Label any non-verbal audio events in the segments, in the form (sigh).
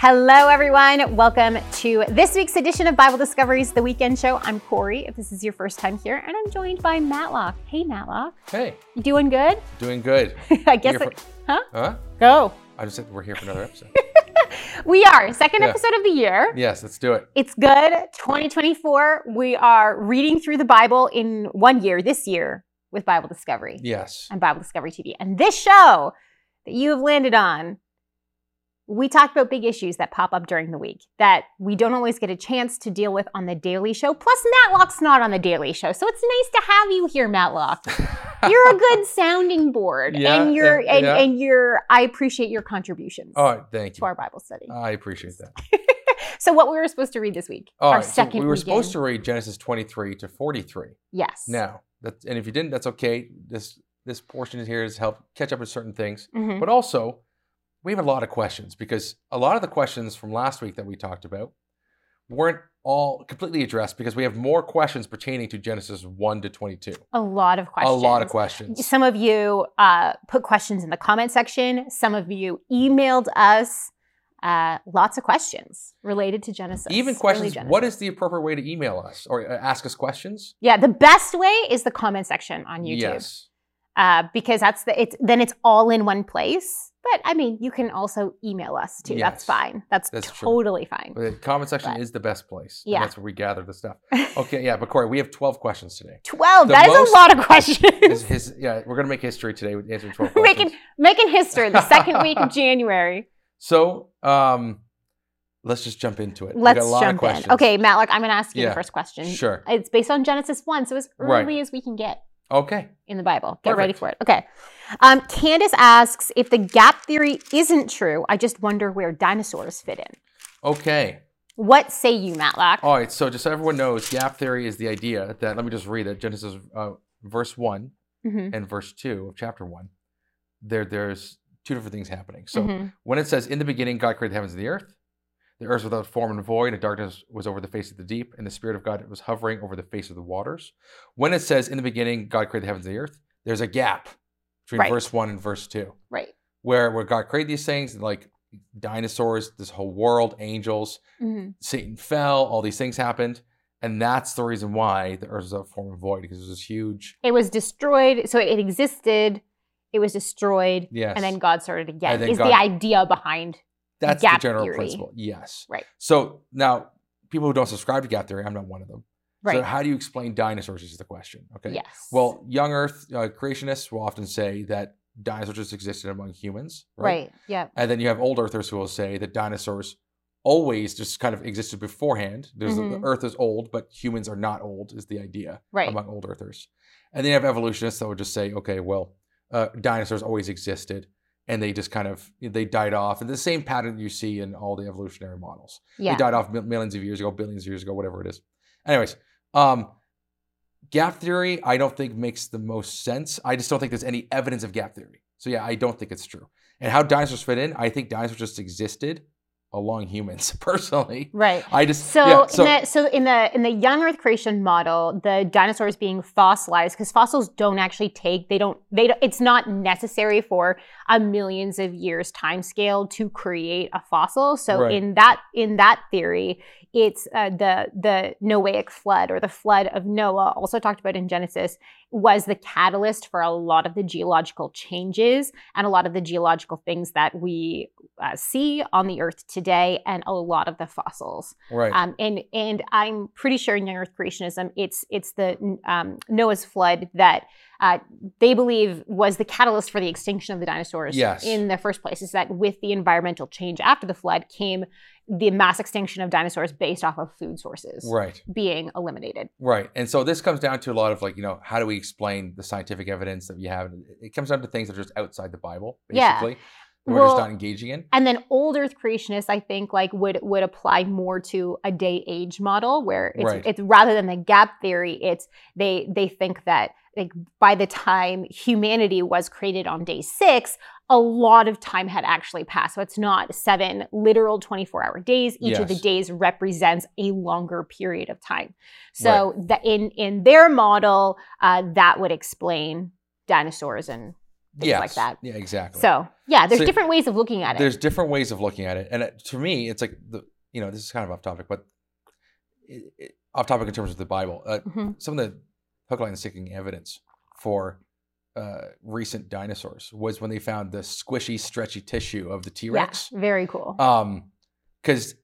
Hello, everyone. Welcome to this week's edition of Bible Discoveries, the weekend show. I'm Corey, if this is your first time here, and I'm joined by Matlock. Hey, Matlock. Hey, You doing good? doing good. (laughs) I guess. It, huh? Huh? Go. I just said we're here for another episode. (laughs) We are. Second Yeah. episode of the year. yes, let's do it. It's good. 2024. We are reading through the Bible in one year, this year, with Bible Discovery Yes. and Bible Discovery TV. And this show that you have landed on, we talk about big issues that pop up during the week that we don't always get a chance to deal with on the Daily Show. Plus, Matlock's not on the Daily Show, so it's nice to have you here, Matlock. (laughs) You're a good sounding board, Yeah, and you're yeah, and, yeah. and you're. I appreciate your contributions All right, thank you. to our Bible study. I appreciate that. (laughs) so, what we were supposed to read this week? All our right, so second we were weekend. supposed to read Genesis 23 to 43. Yes. Now, that's, and if you didn't, that's okay. This this portion is here to help catch up with certain things, Mhm. but also we have a lot of questions because a lot of the questions from last week that we talked about weren't all completely addressed because we have more questions pertaining to Genesis 1 to 22. A lot of questions. A lot of questions. Some of you uh, put questions in the comment section. Some of you emailed us uh, lots of questions related to Genesis. Even questions. Genesis. What is the appropriate way to email us or uh, ask us questions? Yeah, the best way is the comment section on YouTube Yes. uh, because that's the it's then it's all in one place. But I mean, you can also email us too. That's fine. That's, That's true. totally fine. But the comment section But- is the best place. and Yeah. that's where we gather the stuff. (laughs) Okay, yeah, but Corey, we have 12 questions today. Twelve. The That is a lot of (laughs) questions. His, his, yeah, we're going to make history today with answering 12 (laughs) questions. making making history. The second week of January. So, um, let's just jump into it. We Let's got a lot jump of questions. in. Okay, Matlock, I'm going to ask you Yeah, the first question. Sure. It's based on Genesis 1, so as Right. early as we can get Okay. in the Bible. Get ready for it. Okay. Um, Candace asks if the gap theory isn't true, I just wonder where dinosaurs fit in. Okay. What say you, Matlock? All right. So, just so everyone knows, gap theory is the idea that, let me just read it Genesis uh, verse 1 Mhm, and verse 2 of chapter 1. There, There's two different things happening. So, mhm. when it says, In the beginning, God created the heavens and the earth, the earth without form and void, and darkness was over the face of the deep, and the Spirit of God was hovering over the face of the waters. When it says, In the beginning, God created the heavens and the earth, there's a gap between Right. verse 1 and verse 2, Right. where, where God created these things, like dinosaurs, this whole world, angels, Mhm. Satan fell, all these things happened. And that's the reason why the earth is without form and void, because there's this huge, It was destroyed, so it, it existed, it was destroyed, yes. and then God started again. Is the idea behind That's gap the general theory. principle. Yes. Right. So now, people who don't subscribe to gap theory, I'm not one of them. right? So how do you explain dinosaurs is the question. Okay. Yes. Well, young Earth uh, creationists will often say that dinosaurs just existed among humans, right? right. Yeah. And then you have old Earthers who will say that dinosaurs always just kind of existed beforehand. There's Mhm. the Earth is old, but humans are not old. Is the idea Right. among old Earthers. And then you have evolutionists that would just say, okay, well, uh, dinosaurs always existed. And they just kind of they died off, and the same pattern you see in all the evolutionary models. Yeah. They died off millions of years ago, billions of years ago, whatever it is. Anyways, um, gap theory, I don't think makes the most sense. I just don't think there's any evidence of gap theory. So yeah, I don't think it's true. And how dinosaurs fit in, I think dinosaurs just existed along humans. (laughs) Personally, Right. I just So, yeah, so in the, so in the in the young Earth creation model, the dinosaurs being fossilized because fossils don't actually take they don't they don't, it's not necessary for a millions of years time scale to create a fossil. So Right. in that in that theory, it's uh, the the Noahic flood or the flood of Noah, also talked about in Genesis, was the catalyst for a lot of the geological changes and a lot of the geological things that we uh, see on the Earth today, and a lot of the fossils. right, Um, and and I'm pretty sure in young Earth creationism, it's it's the um, Noah's flood that uh, they believe was the catalyst for the extinction of the dinosaurs Yes. in the first place. Is that with the environmental change after the flood came the mass extinction of dinosaurs based off of food sources right, being eliminated. right. And so this comes down to a lot of like you know how do we explain the scientific evidence that you have? It comes down to things that are just outside the Bible, basically. that We're Well- just not engaging in. And then old Earth creationists, I think, like would would apply more to a day age model, where it's Right. it's rather than the gap theory, it's they they think that like by the time humanity was created on day six, a lot of time had actually passed. So it's not seven literal 24 hour days. Each of the days represents a longer period of time. So that in in their model, uh, that would explain dinosaurs and things yes. like that. Yeah, exactly. So yeah, there's So different ways of looking at it. there's different ways of looking at it, and it, to me, it's like the you know this is kind of off topic, but it, it, off topic in terms of the Bible. Uh, Mhm. Some of the hook, line, and sinking evidence for uh, recent dinosaurs was when they found the squishy, stretchy tissue of the T Rex. Yeah, very cool. Um, because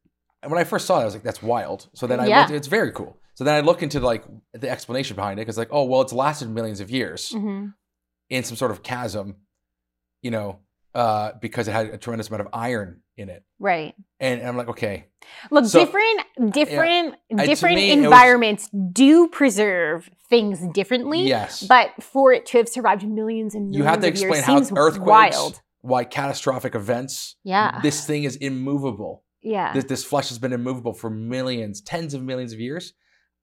when I first saw it, I was like, "That's wild." So then I Yeah. looked, it's very cool. So then I look into like the explanation behind it, because like, oh well, it's lasted millions of years Mhm. In some sort of chasm, you know, uh, because it had a tremendous amount of iron in it. Right. And, and I'm like, okay, Look, So- different, different, to different me, it was- environments do preserve things differently. yes, But for it to have survived millions and millions you have to explain years how earthquakes, wild. why catastrophic events, Yeah. this thing is immovable. yeah. This this flesh has been immovable for millions, tens of millions of years.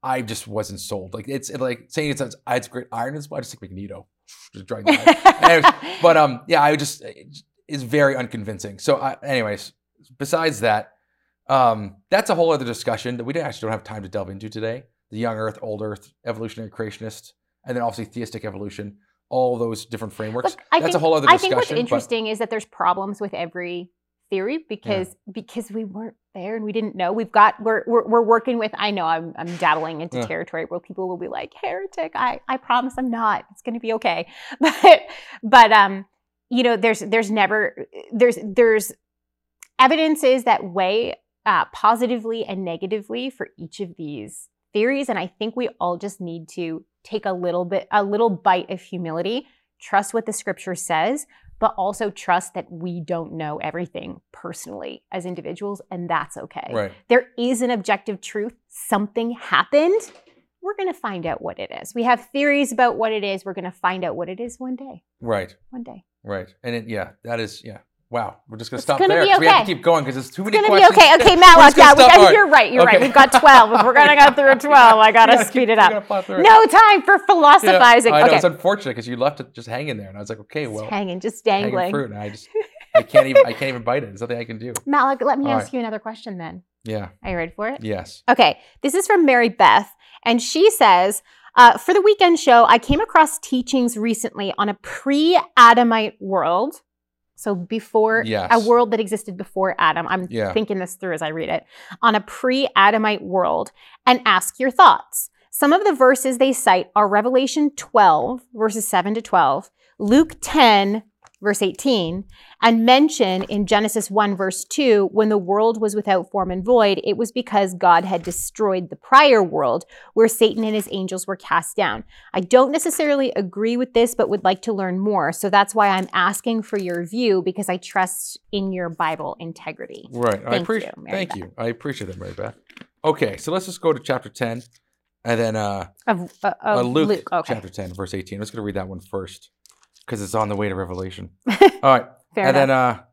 I just wasn't sold. Like it's it, like saying it's it's great iron is I just think Magneto, just drag that. Anyways, (laughs) but um, yeah, I just it's very unconvincing. So, I, anyways, besides that, um, that's a whole other discussion that we actually don't have time to delve into today. The young Earth, old Earth, evolutionary creationist, and then obviously theistic evolution. All those different frameworks. Look, that's think, a whole other discussion. I think what's but- interesting is that there's problems with every theory because because we weren't there and we didn't know. We've got we're we're, we're working with. I know I'm I'm dabbling into Yeah. territory where people will be like heretic. I I promise I'm not. It's going to be okay. (laughs) But but um you know there's there's never there's there's evidences that weigh uh, positively and negatively for each of these theories and i think we all just need to take a little bit a little bite of humility trust what the scripture says but also trust that we don't know everything personally as individuals and that's okay right. there is an objective truth something happened we're going to find out what it is we have theories about what it is we're going to find out what it is one day Right. one day Right. And it, yeah, that is yeah. Wow. We're just gonna It's stop gonna there. be 'cause We have to keep going because it's too It's many gonna be questions. okay. Okay, We're (laughs) Matlock. just gonna Yeah, we you're right. You're right. We've got (laughs) 12. If we're gonna go through (laughs) 12, I gotta Yeah, speed it up. gonna plow through it. No time for Yeah, philosophizing. I know okay, it's unfortunate because you left it just hanging there, and I was like, okay, Just well, hanging, just dangling hanging fruit, and I just I can't even I can't even bite it. There's nothing I can do. Matlock, let me All ask right. you another question then. Yeah. Are you ready for it? Yes. Okay, this is from Mary Beth, and she says, uh, for the weekend show, I came across teachings recently on a pre Adamite world. So, before Yes. a world that existed before Adam. I'm Yeah. thinking this through as I read it. On a pre Adamite world, and ask your thoughts. Some of the verses they cite are Revelation 12, verses 7 to 12, Luke 10, verse 18, and mention in Genesis 1, verse 2, when the world was without form and void, it was because God had destroyed the prior world where Satan and his angels were cast down. I don't necessarily agree with this, but would like to learn more. So that's why I'm asking for your view because I trust in your Bible integrity. Right. I Thank appreciate. you, Mary Thank Beth. you. I appreciate that, Mary Beth. Okay, so let's just go to chapter ten, and then uh, Of, uh, of uh Luke, Okay. chapter ten, verse eighteen. I'm just gonna read that one first because it's on the way to Revelation. (laughs) All right. Fair and enough. then uh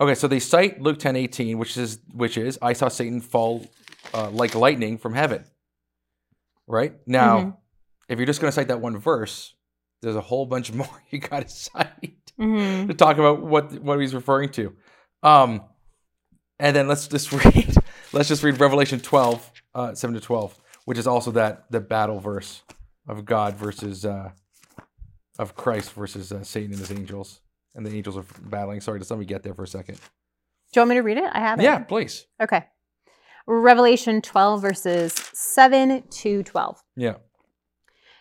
okay so they cite luke 10 18 which is which is i saw satan fall uh, like lightning from heaven right now Mhm. if you're just going to cite that one verse there's a whole bunch (laughs) more you got to cite Mhm. to talk about what what he's referring to um and then let's just (laughs) read let's just read revelation 12 uh 7 to 12 which is also that the battle verse of god versus uh of christ versus uh, satan and his angels and the angels are battling sorry just let me get there for a second Do you want me to read it? I have it. yeah please Okay. Revelation 12, verses 7 to 12. yeah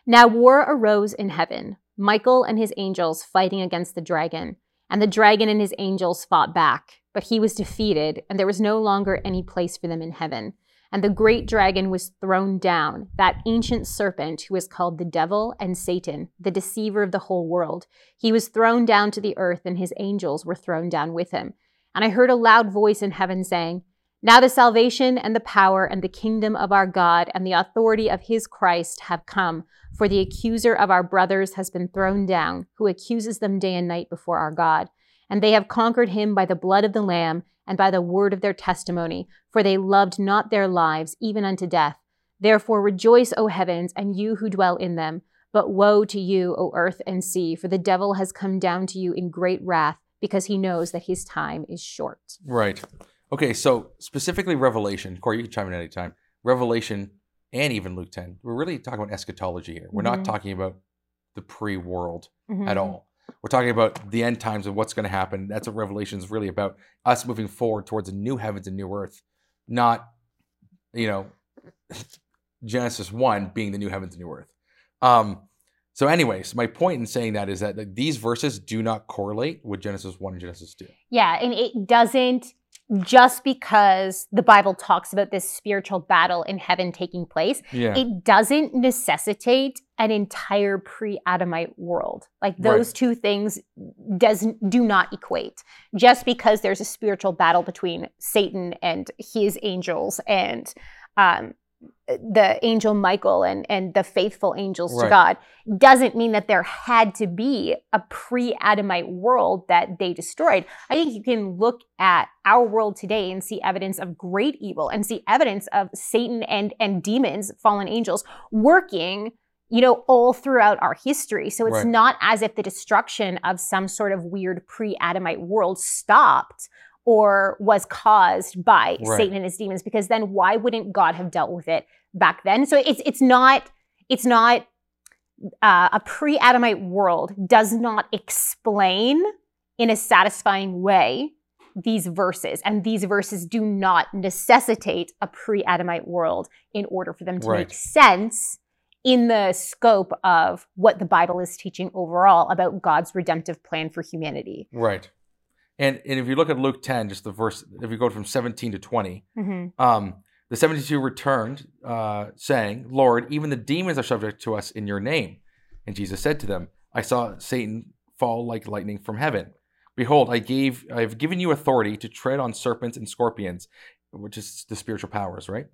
Now war arose in heaven, Michael and his angels fighting against the dragon. And the dragon and his angels fought back, but he was defeated, and there was no longer any place for them in heaven. And the great dragon was thrown down, that ancient serpent who is called the devil and Satan, the deceiver of the whole world. He was thrown down to the earth, and his angels were thrown down with him. And I heard a loud voice in heaven saying, Now the salvation and the power and the kingdom of our God and the authority of his Christ have come. For the accuser of our brothers has been thrown down, who accuses them day and night before our God. And they have conquered him by the blood of the Lamb and by the word of their testimony, for they loved not their lives even unto death. Therefore rejoice, O heavens, and you who dwell in them. But woe to you, O earth and sea, for the devil has come down to you in great wrath, because he knows that his time is short. right okay so specifically revelation corey you can chime in any time revelation and even luke 10 we're really talking about eschatology here we're not Mhm. talking about the pre-world Mhm. at all We're talking about the end times of what's going to happen. That's what Revelation is really about. Us moving forward towards a new heavens and new earth, not, you know, (laughs) Genesis one being the new heavens and new earth. Um, so, anyways, my point in saying that is that like, these verses do not correlate with Genesis one and Genesis two. Yeah, and it doesn't just because the Bible talks about this spiritual battle in heaven taking place, Yeah. it doesn't necessitate an entire pre-Adamite world. Like those Right. two things doesn't do not equate. Just because there's a spiritual battle between Satan and his angels and um, the angel Michael and and the faithful angels to God doesn't mean that there had to be a pre-Adamite world that they destroyed. I think you can look at our world today and see evidence of great evil and see evidence of Satan and and demons, fallen angels working you know all throughout our history. So it's Right. not as if the destruction of some sort of weird pre-Adamite world stopped or was caused by Right. Satan and his demons because then why wouldn't God have dealt with it back then? So it's it's not it's not uh, a pre-Adamite world does not explain in a satisfying way these verses and these verses do not necessitate a pre-Adamite world in order for them to Right. make sense in the scope of what the Bible is teaching overall about God's redemptive plan for humanity. Right. And and if you look at Luke 10, just the verse, if you go from 17 to 20, Mm-hmm. um, the 72 returned, uh, saying, Lord, even the demons are subject to us in your name. And Jesus said to them, I saw Satan fall like lightning from heaven. Behold, I gave I have given you authority to tread on serpents and scorpions, which is the spiritual powers, right?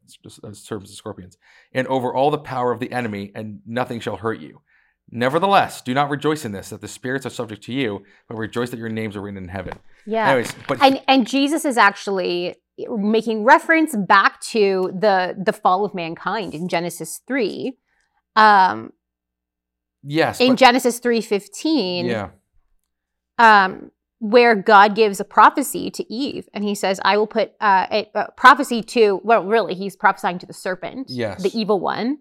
Serpents and scorpions, and over all the power of the enemy, and nothing shall hurt you. Nevertheless, do not rejoice in this, that the spirits are subject to you, but rejoice that your names are written in heaven. Yeah. Anyways, but and and Jesus is actually making reference back to the the fall of mankind in Genesis 3. Um yes, in but- Genesis 3:15, yeah, um where God gives a prophecy to Eve and he says, I will put uh, a, a prophecy to, well, really, he's prophesying to the serpent, Yes. the evil one.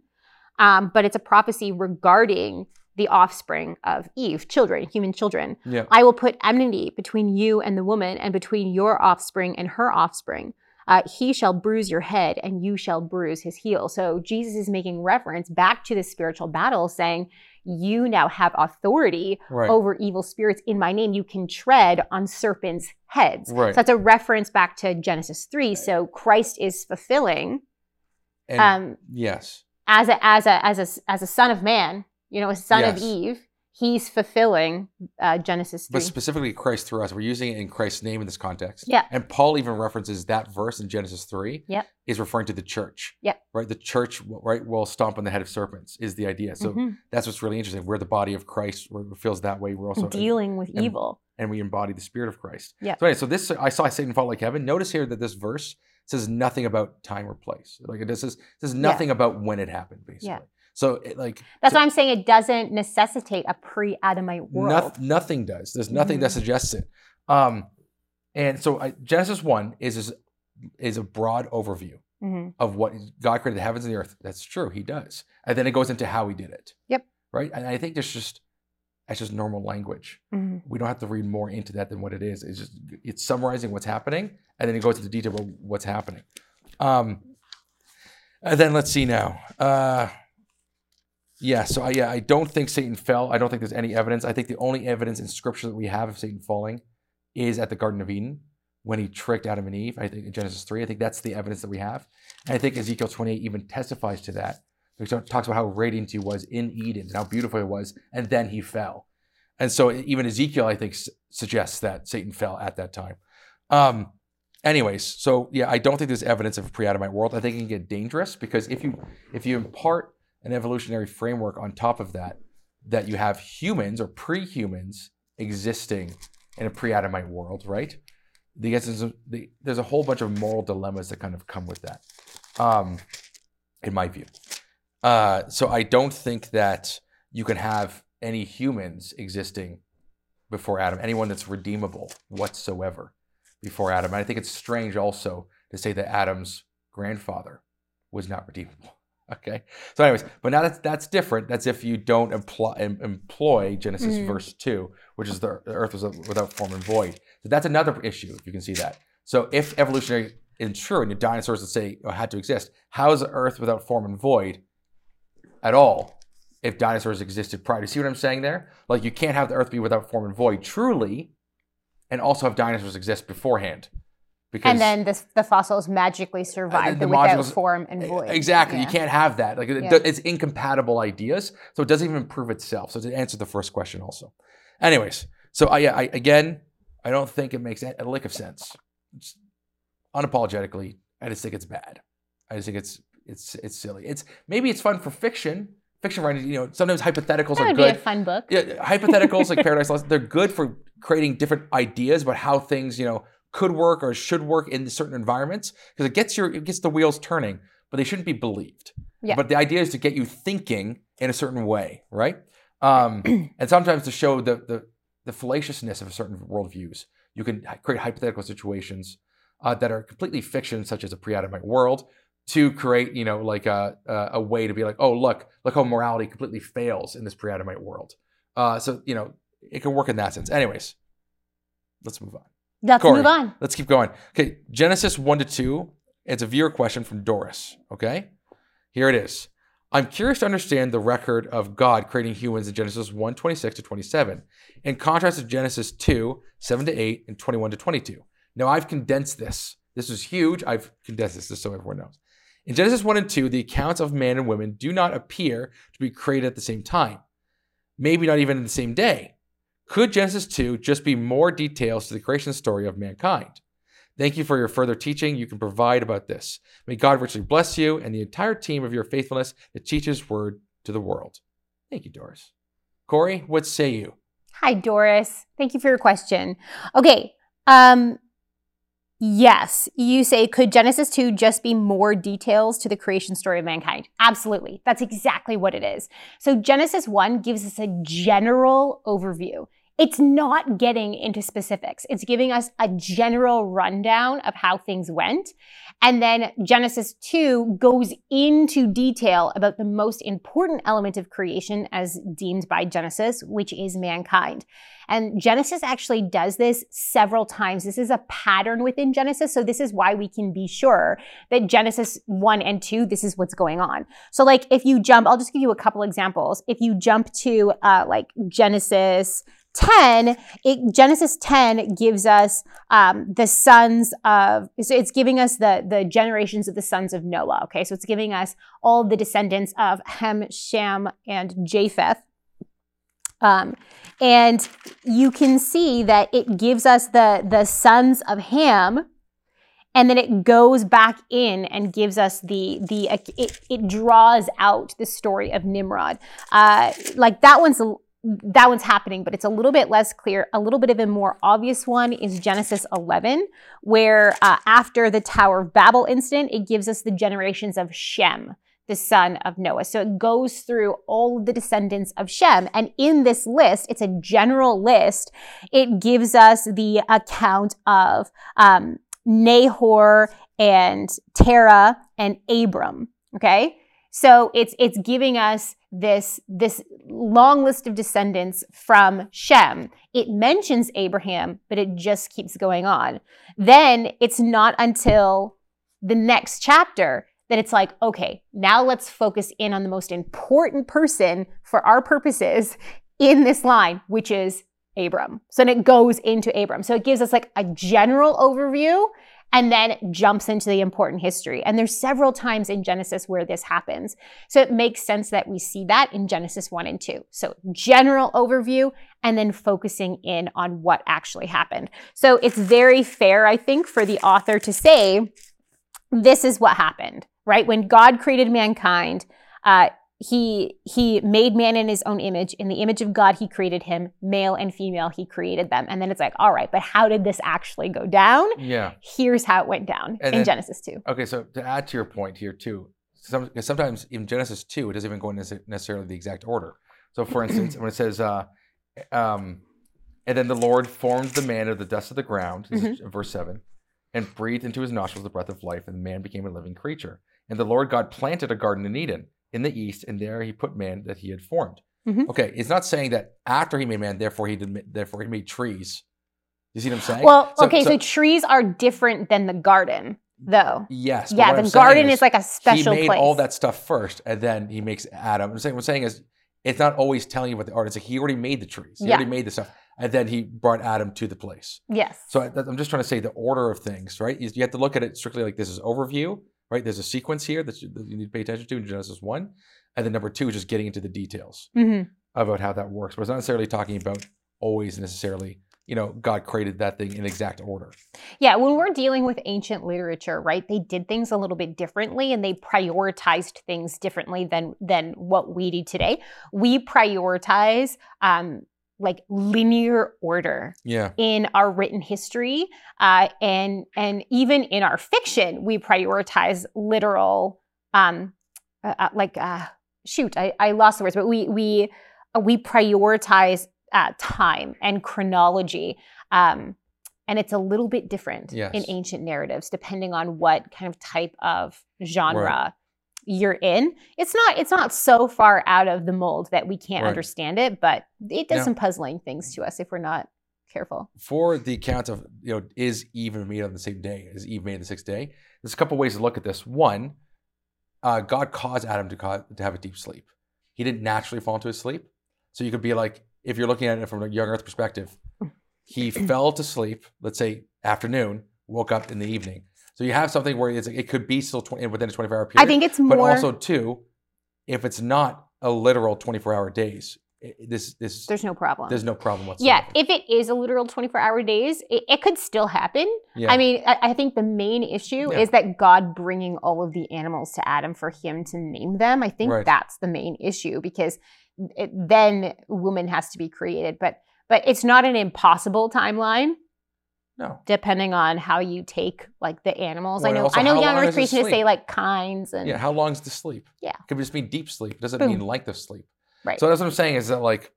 Um, but it's a prophecy regarding the offspring of Eve, children, human children. yeah, I will put enmity between you and the woman, and between your offspring and her offspring. Uh, he shall bruise your head, and you shall bruise his heel. So Jesus is making reference back to the spiritual battle, saying, You now have authority right, over evil spirits in my name. You can tread on serpents' heads. Right. So that's a reference back to Genesis 3. So Christ is fulfilling and um, yes, as a as a as a as a son of man, you know, a son of Eve. He's fulfilling uh, Genesis 3. but specifically Christ through us. We're using it in Christ's name in this context. Yeah. And Paul even references that verse in Genesis 3 Yep. is referring to the church. Yeah. Right? The church, right, will stomp on the head of serpents is the idea. So Mhm. that's what's really interesting. We're the body of Christ. We're, it feels that way. We're also dealing with and- evil. and we embody the spirit of Christ. Yeah. So anyway, so this I saw Satan fall like heaven. Notice here that this verse says nothing about time or place. Like it says says nothing about when it happened, basically. Yeah. So it, like That's so why I'm saying it doesn't necessitate a pre-Adamite world. noth- nothing does. There's nothing that Mhm. suggests it. Um, and so I, Genesis one is, is is a broad overview Mhm. of what God created the heavens and the earth. That's true, He does, and then it goes into how He did it. Yep. Right, and I think there's just that's just normal language. Mhm. we don't have to read more into that than what it is. It's just it's summarizing what's happening, and then it goes into detail about what's happening. Um, and then let's see now. Uh, yeah, so I, yeah, I don't think Satan fell. I don't think there's any evidence. I think the only evidence in Scripture that we have of Satan falling is at the Garden of Eden when he tricked Adam and Eve. I think in Genesis three. I think that's the evidence that we have, and I think Ezekiel 28 even testifies to that. He talks about how radiant he was in Eden and how beautiful he was, and then he fell. And so even Ezekiel, I think, s- suggests that Satan fell at that time. Um, anyways, so yeah, I don't think there's evidence of a pre-Adamite world. I think it can get dangerous because if you if you impart an evolutionary framework on top of that, that you have humans or pre-humans existing in a pre-Adamite world, right? The, there's, a, the, there's a whole bunch of moral dilemmas that kind of come with that, um, in my view. Uh, so I don't think that you can have any humans existing before Adam, anyone that's redeemable whatsoever before Adam. And I think it's strange also to say that Adam's grandfather was not redeemable. Okay. So, anyways, but now that's that's different. That's if you don't employ, em- employ Genesis Mhm. verse two, which is the, the earth was without form and void. So that's another issue. If you can see that. So if evolutionary is true and your dinosaurs that say oh, had to exist, how is the earth without form and void at all? If dinosaurs existed prior, to see what I'm saying there? Like you can't have the earth be without form and void truly, and also have dinosaurs exist beforehand. Because And then this, the fossils magically survive the the without modules- form and void. Exactly. Yeah. You can't have that. Like Yeah. it's incompatible ideas. So it doesn't even prove itself. So to answer the first question also. Anyways, so uh, I, I again, I don't think it makes a lick of sense. It's, unapologetically, I just think it's bad. I just think it's it's it's silly. It's maybe it's fun for fiction. Fiction writing, you know, sometimes hypotheticals That are would be a fun book. Yeah, hypotheticals like Paradise Lost, they're good for creating different ideas about how things, you know, could work or should work in certain environments because it gets your it gets the wheels turning, but they shouldn't be believed. Yeah. But the idea is to get you thinking in a certain way, right? Um, (clears throat) and sometimes to show the, the the fallaciousness of certain worldviews, you can create hypothetical situations uh, that are completely fiction, such as a pre-Adamite world, to create, you know, like a, a a way to be like, oh, look, look how morality completely fails in this pre-Adamite world. Uh, so you know, it can work in that sense. Anyways, let's move on. Let's Corey. move on. Let's keep going. Okay, Genesis 1 to 2. It's a viewer question from Doris. Okay, here it is. I'm curious to understand the record of God creating humans in Genesis 1 26 to 27, in contrast to Genesis 2 7 to 8 and 21 to 22. Now, I've condensed this. This is huge. I've condensed this just so everyone knows. In Genesis 1 and 2, the accounts of man and women do not appear to be created at the same time, maybe not even in the same day. Could Genesis 2 just be more details to the creation story of mankind? Thank you for your further teaching you can provide about this. May God richly bless you and the entire team of your faithfulness that teaches word to the world. Thank you, Doris. Corey, what say you? Hi, Doris. Thank you for your question. Okay. Um, yes, you say, could Genesis 2 just be more details to the creation story of mankind? Absolutely. That's exactly what it is. So, Genesis 1 gives us a general overview. It's not getting into specifics. It's giving us a general rundown of how things went. And then Genesis 2 goes into detail about the most important element of creation as deemed by Genesis, which is mankind. And Genesis actually does this several times. This is a pattern within Genesis. So this is why we can be sure that Genesis 1 and 2, this is what's going on. So like if you jump, I'll just give you a couple examples. If you jump to uh, like Genesis 10, it, Genesis 10 gives us um, the sons of, so it's giving us the, the generations of the sons of Noah. Okay, so it's giving us all the descendants of Ham, Shem, and Japheth. Um, and you can see that it gives us the, the sons of Ham, and then it goes back in and gives us the the it, it draws out the story of Nimrod. Uh, like that one's that one's happening, but it's a little bit less clear. A little bit of a more obvious one is Genesis 11, where uh, after the Tower of Babel incident, it gives us the generations of Shem, the son of Noah. So it goes through all the descendants of Shem. And in this list, it's a general list. It gives us the account of um, Nahor and Terah and Abram. Okay. So it's it's giving us this this long list of descendants from Shem. It mentions Abraham, but it just keeps going on. Then it's not until the next chapter that it's like, okay, now let's focus in on the most important person for our purposes in this line, which is Abram. So then it goes into Abram. So it gives us like a general overview and then jumps into the important history. And there's several times in Genesis where this happens. So it makes sense that we see that in Genesis 1 and 2. So general overview and then focusing in on what actually happened. So it's very fair, I think, for the author to say, this is what happened, right? When God created mankind, uh, he he made man in his own image. In the image of god he created him. Male and female he created them. And then it's like all right but how did this actually go down? Yeah. here's how it went down And in then- genesis 2 Okay, so to add to your point here too, some, sometimes in Genesis two, it doesn't even go in necessarily the exact order. So, for (clears throat) instance, when it says, uh, um, "And then the Lord formed the man of the dust of the ground," is verse seven, and breathed into his nostrils the breath of life, and the man became a living creature. And the Lord God planted a garden in Eden in the east, and there he put man that he had formed. Mhm. Okay, it's not saying that after he made man, therefore he did, therefore he made trees. You see what I'm saying? Well, So- okay, so, so- trees are different than the garden, though. yes. Yeah, the I'm garden is, like a special he made place. all that stuff first, and then he makes Adam. I'm saying, what I'm saying is, it's not always telling you about the art. It's like he already made the trees. He Yeah. already made the stuff, and then he brought Adam to the place. Yes. So I, I'm just trying to say the order of things, right? You you have to look at it strictly like this is overview, right? There's a sequence here that you, that you need to pay attention to in Genesis one, and then number two is just getting into the details hmm about how that works. But it's not necessarily talking about always necessarily, you know, God created that thing in exact order. Yeah, when we're dealing with ancient literature, right, they did things a little bit differently and they prioritized things differently than than what we do today. We prioritize um, like linear order Yeah, in our written history, uh, and and even in our fiction, we prioritize literal, um, uh, uh, like uh, shoot, I, I lost the words, but we we uh, we prioritize uh, time and chronology. Um, and it's a little bit different in ancient narratives, depending on what kind of type of genre you're in. It's not it's not so far out of the mold that we can't Right. understand it, but it does Yeah. some puzzling things to us if we're not careful. for the account of you know is Eve made on the same day? Is Eve made on the sixth day? There's a couple ways to look at this. One, uh, God caused Adam to cause, to have a deep sleep. He didn't naturally fall into his sleep, so you could be like, if you're looking at it from a young Earth perspective, he (clears throat) fell to sleep. Let's say afternoon, woke up in the evening. So you have something where it's, it could be still 20, within a 24 hour period. I think it's more but also too, if it's not a literal 24 hour days, this this there's no problem. there's no problem whatsoever. yeah, if it is a literal 24 hour days, it, it could still happen. yeah. I mean, I, I think the main issue Yeah. is that God bringing all of the animals to Adam for him to name them. I think Right. that's the main issue because it, then woman has to be created. But but it's not an impossible timeline. No. Depending on how you take like the animals, I know also, I know how young Earth is creation to say like kinds and Yeah, how long's the sleep? Yeah. It could just mean deep sleep. It doesn't Boom. mean length of sleep. Right. So that's what I'm saying is that like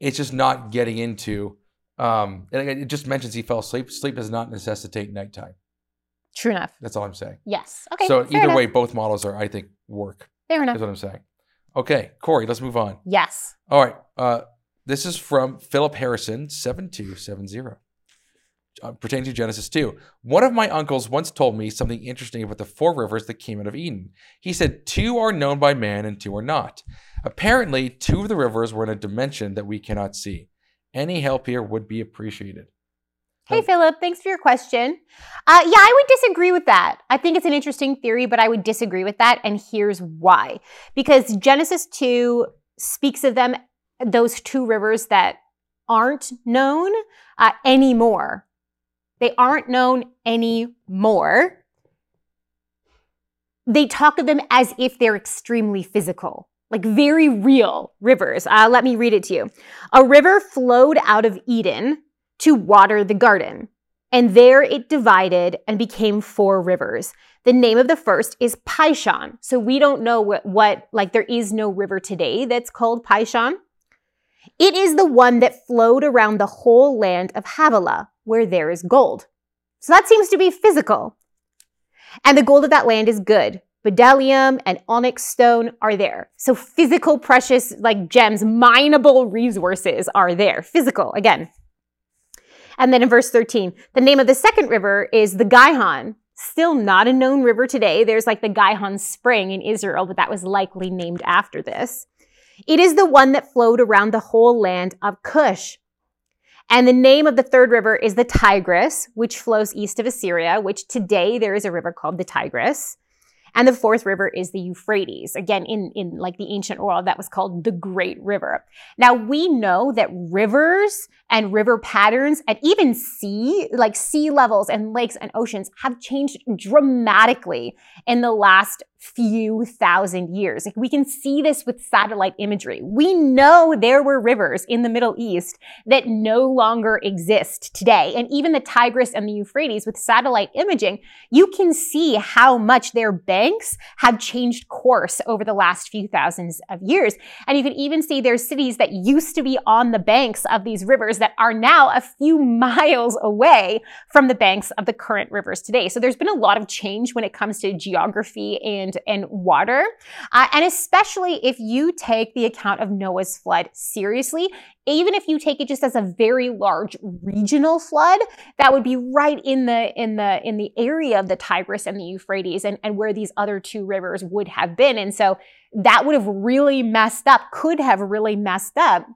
it's just not getting into um and it just mentions he fell asleep. Sleep does not necessitate nighttime. true enough. That's all I'm saying. Yes. Okay. so either enough. way, both models are, I think, work. fair enough. Is what I'm saying. Okay, Corey, let's move on. Yes. All right. Uh this is from Philip Harrison, 7270. Uh, pertaining to Genesis 2. One of my uncles once told me something interesting about the four rivers that came out of Eden. He said two are known by man and two are not. Apparently, two of the rivers were in a dimension that we cannot see. Any help here would be appreciated. Hey, Philip, thanks for your question. Uh, yeah, I would disagree with that. I think it's an interesting theory, but I would disagree with that. And here's why. Because Genesis 2 speaks of them, those two rivers that aren't known uh, anymore. They aren't known anymore. They talk of them as if they're extremely physical, like very real rivers. Uh, let me read it to you. A river flowed out of Eden to water the garden. And there it divided and became four rivers. The name of the first is Pishon. So we don't know what, what, like, there is no river today that's called Pishon. It is the one that flowed around the whole land of Havilah, where there is gold. So that seems to be physical. And the gold of that land is good. Bdellium and onyx stone are there. So physical, precious, like gems, mineable resources are there. Physical, again. And then in verse 13, the name of the second river is the Gihon. Still not a known river today. There's like the Gihon spring in Israel, but that was likely named after this. It is the one that flowed around the whole land of Cush. And the name of the third river is the Tigris, which flows east of Assyria, which today there is a river called the Tigris. And the fourth river is the Euphrates. Again, in, in like the ancient world, that was called the Great River. Now we know that rivers and river patterns and even sea, like sea levels and lakes and oceans have changed dramatically in the last few thousand years. Like we can see this with satellite imagery. We know there were rivers in the Middle East that no longer exist today. And even the Tigris and the Euphrates with satellite imaging, you can see how much their banks have changed course over the last few thousands of years. And you can even see there's cities that used to be on the banks of these rivers that are now a few miles away from the banks of the current rivers today. So there's been a lot of change when it comes to geography and and and water, uh, and especially if you take the account of Noah's flood seriously, even if you take it just as a very large regional flood, that would be right in the in the in the area of the Tigris and the Euphrates, and and where these other two rivers would have been, and so that would have really messed up, could have really messed up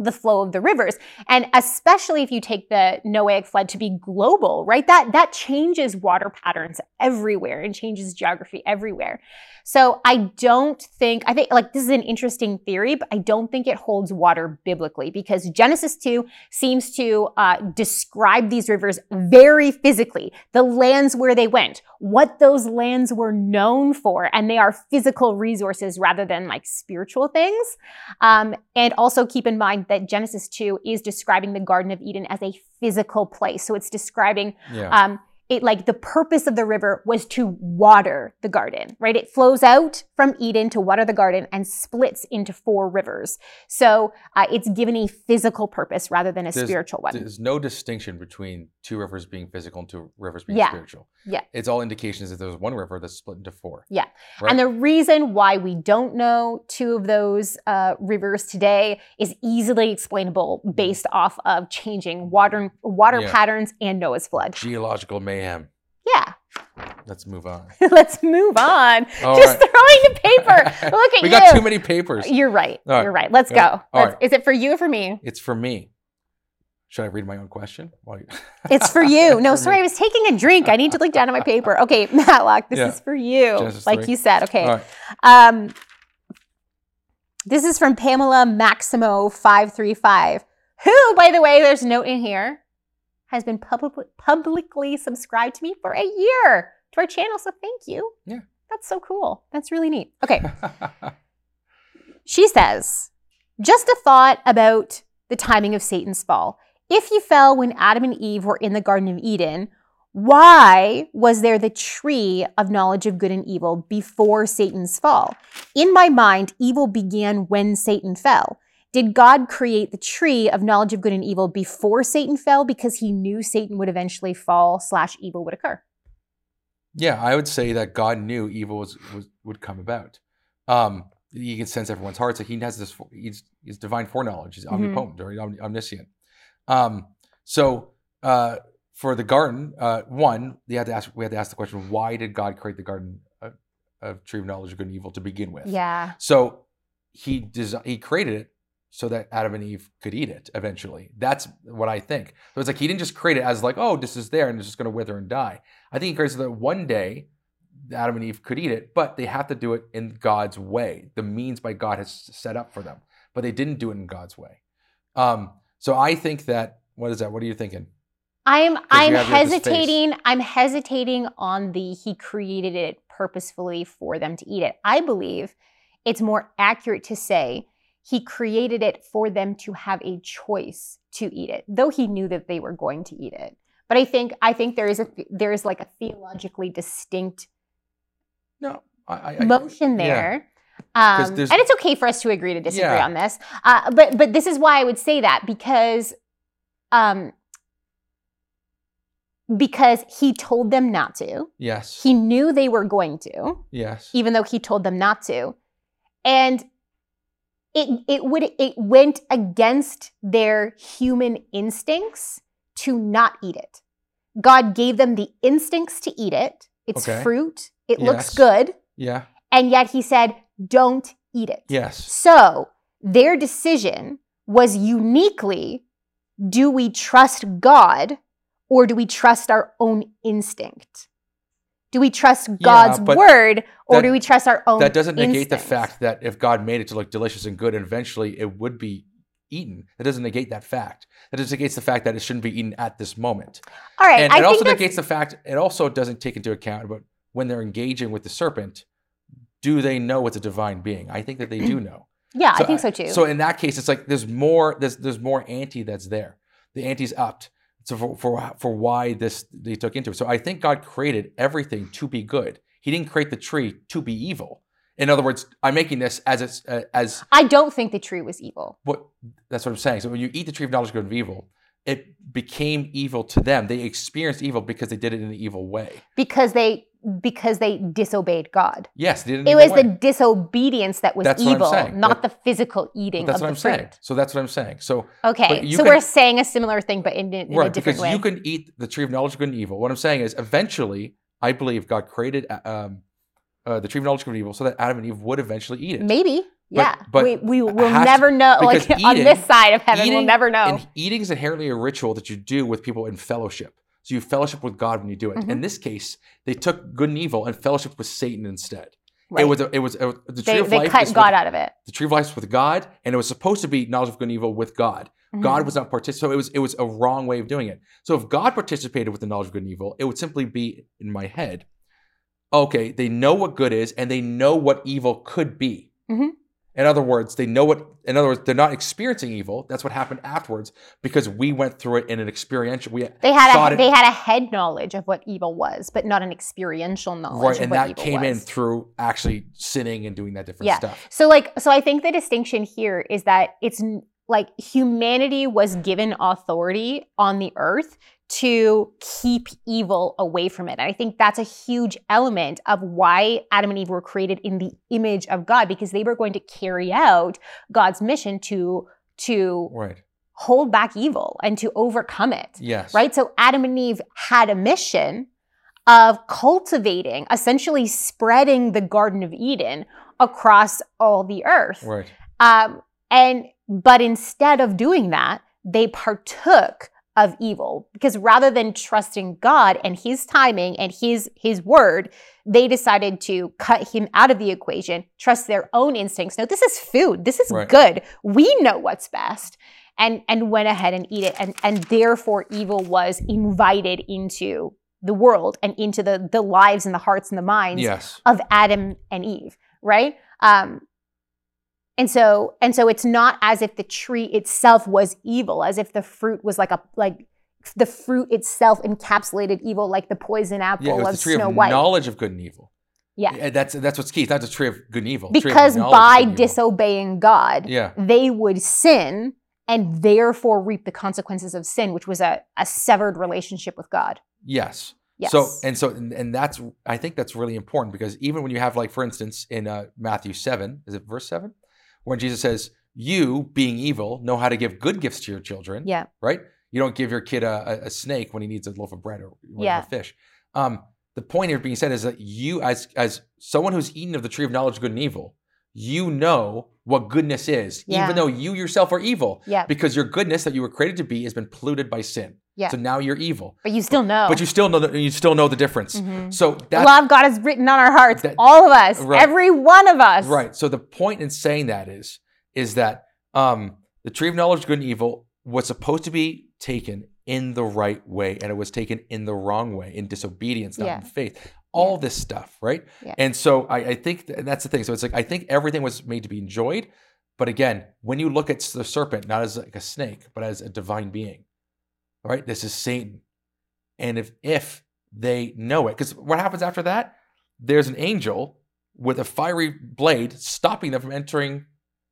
the flow of the rivers. And especially if you take the Noahic flood to be global, right? That that changes water patterns everywhere and changes geography everywhere. So I don't think I think like this is an interesting theory, but I don't think it holds water biblically because Genesis 2 seems to uh, describe these rivers very physically, the lands where they went, what those lands were known for, and they are physical resources rather than like spiritual things. Um, and also keep in mind that Genesis 2 is describing the Garden of Eden as a physical place. So it's describing Yeah. um, it like the purpose of the river was to water the garden, right? It flows out from Eden to water the garden and splits into four rivers. So uh, it's given a physical purpose rather than a There's- spiritual one. There's no distinction between two rivers being physical and two rivers being Yeah. spiritual. Yeah. It's all indications that there's one river that's split into four. Yeah. Right? And the reason why we don't know two of those uh, rivers today is easily explainable based off of changing water water Yeah. patterns and Noah's flood. Geological mayhem. Yeah. Let's move on. (laughs) Let's move on. All Just right. throwing the paper. (laughs) Look at we you. got too many papers. You're right. You're right. Let's Yeah. go. Let's- right. Is it for you or for me? It's for me. Should I read my own question? (laughs) It's for you. No, For sorry, me. I was taking a drink. I need to look down at my paper. Okay, Matlock, this Yeah. is for you. Genesis like three. you said. Okay. Um, this is from Pamela Maximo five three five, who, by the way, there's a note in here, has been publicly publicly subscribed to me for a year to our channel. So thank you. Yeah. That's so cool. That's really neat. Okay. (laughs) She says, just a thought about the timing of Satan's fall. If he fell when Adam and Eve were in the Garden of Eden, why was there the tree of knowledge of good and evil before Satan's fall? In my mind, evil began when Satan fell. Did God create the tree of knowledge of good and evil before Satan fell because he knew Satan would eventually fall slash evil would occur? yeah, I would say that God knew evil was, was would come about. Um, you can sense everyone's hearts. Like he has this, he's, he's divine foreknowledge. He's Mhm. omnipotent or omni- omniscient. Um, so uh, for the garden, uh, one, they had to ask. We had to ask the question: Why did God create the garden of, of tree of knowledge of good and evil to begin with? Yeah. So he desi- he created it so that Adam and Eve could eat it eventually. That's what I think. So it's like he didn't just create it as like, oh, this is there and it's just going to wither and die. I think he created so that one day Adam and Eve could eat it, but they have to do it in God's way, the means by God has set up for them. But they didn't do it in God's way. Um, so I think that what is that? What are you thinking? I'm I'm you have your- this face. hesitating. I'm hesitating on the he created it purposefully for them to eat it. I believe it's more accurate to say he created it for them to have a choice to eat it, though he knew that they were going to eat it. But I think I think there is a there is like a theologically distinct No, I, I, motion yeah. there. Um, and it's okay for us to agree to disagree Yeah. on this. Uh, but but this is why I would say that because um, because he told them not to. Yes. He knew they were going to, yes. even though he told them not to. And it it would it went against their human instincts to not eat it. God gave them the instincts to eat it. It's Okay. fruit. It looks good. yeah. And yet he said, don't eat it. Yes. So their decision was uniquely do we trust God or do we trust our own instinct? Do we trust God's but word or that- do we trust our own that doesn't negate the fact that if God made it to look delicious and good, and eventually it would be eaten. That doesn't negate that fact. That just negates the fact that it shouldn't be eaten at this moment. All right, and I it also negates the fact. It also doesn't take into account about when they're engaging with the serpent. Do they know it's a divine being? I think that they do (clears throat) know. yeah, I think so too. So in that case, it's like there's more. There's there's more ante that's there. The ante's upped. So for, for for why this they took into it. So I think God created everything to be good. He didn't create the tree to be evil. In other words, I'm making this as it's uh, as I don't think the tree was evil. what that's what I'm saying. So when you eat the tree of knowledge of good and evil, it became evil to them. They experienced evil because they did it in an evil way. because they because they disobeyed God. Yes, It was the disobedience that was That's evil, not the physical eating That's of what I'm fruit. saying. So that's what I'm saying. So Okay, so can- we're saying a similar thing, but in, in a right, different because way. you can eat the tree of knowledge of good and evil. What I'm saying is, eventually, I believe God created uh, um, uh, the tree of knowledge of good and evil so that Adam and Eve would eventually eat it. Maybe, yeah. but we we will has to- never know. Like because on this side of heaven, we'll never know. And eating is inherently a ritual that you do with people in fellowship. So you fellowship with God when you do it. Mhm. In this case, they took good and evil and fellowship with Satan instead. Right. It was a, it was a, the tree they of they life. cut God with, out of it. the tree of life with God, and it was supposed to be knowledge of good and evil with God. God Mhm. was not participating. So it was it was a wrong way of doing it. So if God participated with the knowledge of good and evil, it would simply be in my head. Okay, they know what good is, and they know what evil could be. Mhm. In other words, they know what. In other words, they're not experiencing evil. That's what happened afterwards because we went through it in an experiential. We They had a it- they had a head knowledge of what evil was, but not an experiential knowledge right, and that came in through actually sinning and doing that different Yeah. stuff. So like so I think the distinction here is that it's like humanity was given authority on the earth to keep evil away from it. And I think that's a huge element of why Adam and Eve were created in the image of God because they were going to carry out God's mission to to Right. hold back evil and to overcome it Yes. right? So Adam and Eve had a mission of cultivating, essentially spreading the Garden of Eden across all the earth. Right. Um, and but instead of doing that, they partook of evil because rather than trusting God and His timing and His His word, they decided to cut Him out of the equation, trust their own instincts. No, this is food. This is Right. good. We know what's best. And and went ahead and eat it. And and therefore evil was invited into the world and into the the lives and the hearts and the minds Yes. of Adam and Eve, right? Um, and so and so it's not as if the tree itself was evil, as if the fruit was like a like the fruit itself encapsulated evil, like the poison apple Yeah, of Snow of White. knowledge of good and evil. Yeah. Yeah, that's that's what's key. That's the tree of good and evil. the tree of Because by evil. disobeying God, Yeah. they would sin and therefore reap the consequences of sin, which was a, a severed relationship with God. Yes. Yes. So and so and, and that's I think that's really important because even when you have like for instance in uh, Matthew seven is it verse seven when Jesus says you being evil know how to give good gifts to your children yeah. right you don't give your kid a, a, a snake when he needs a loaf of bread or Yeah. fish um, the point here being said is that you as as someone who's eaten of the tree of knowledge of good and evil you know what goodness is Yeah. even though you yourself are evil Yeah. because your goodness that you were created to be has been polluted by sin Yeah. so now you're evil But you still know. but you still know that you still know the difference. Mhm. So law of God is written on our hearts, that- all of us, Right. every one of us. right. So the point in saying that is is that um, the tree of knowledge of good and evil was supposed to be taken in the right way, and it was taken in the wrong way, in disobedience, not Yeah. in faith. All this stuff, right? Yeah. And so I, I think th- that's the thing. So it's like I think everything was made to be enjoyed, but again, when you look at the serpent not as like a snake, but as a divine being, right? This is Satan, and if if they know it, because what happens after that? There's an angel with a fiery blade stopping them from entering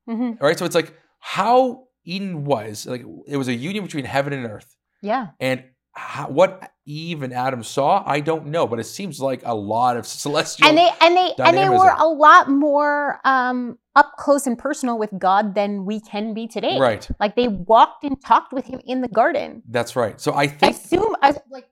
Mhm. all right, so it's like how Eden was like it was a union between heaven and earth, Yeah. and how, what Eve and Adam saw, I don't know, but it seems like a lot of (laughs) celestial. and they and they and they were a lot more um, up close and personal with God than we can be today. right, Like they walked and talked with Him in the garden. that's right. So I think Assume as like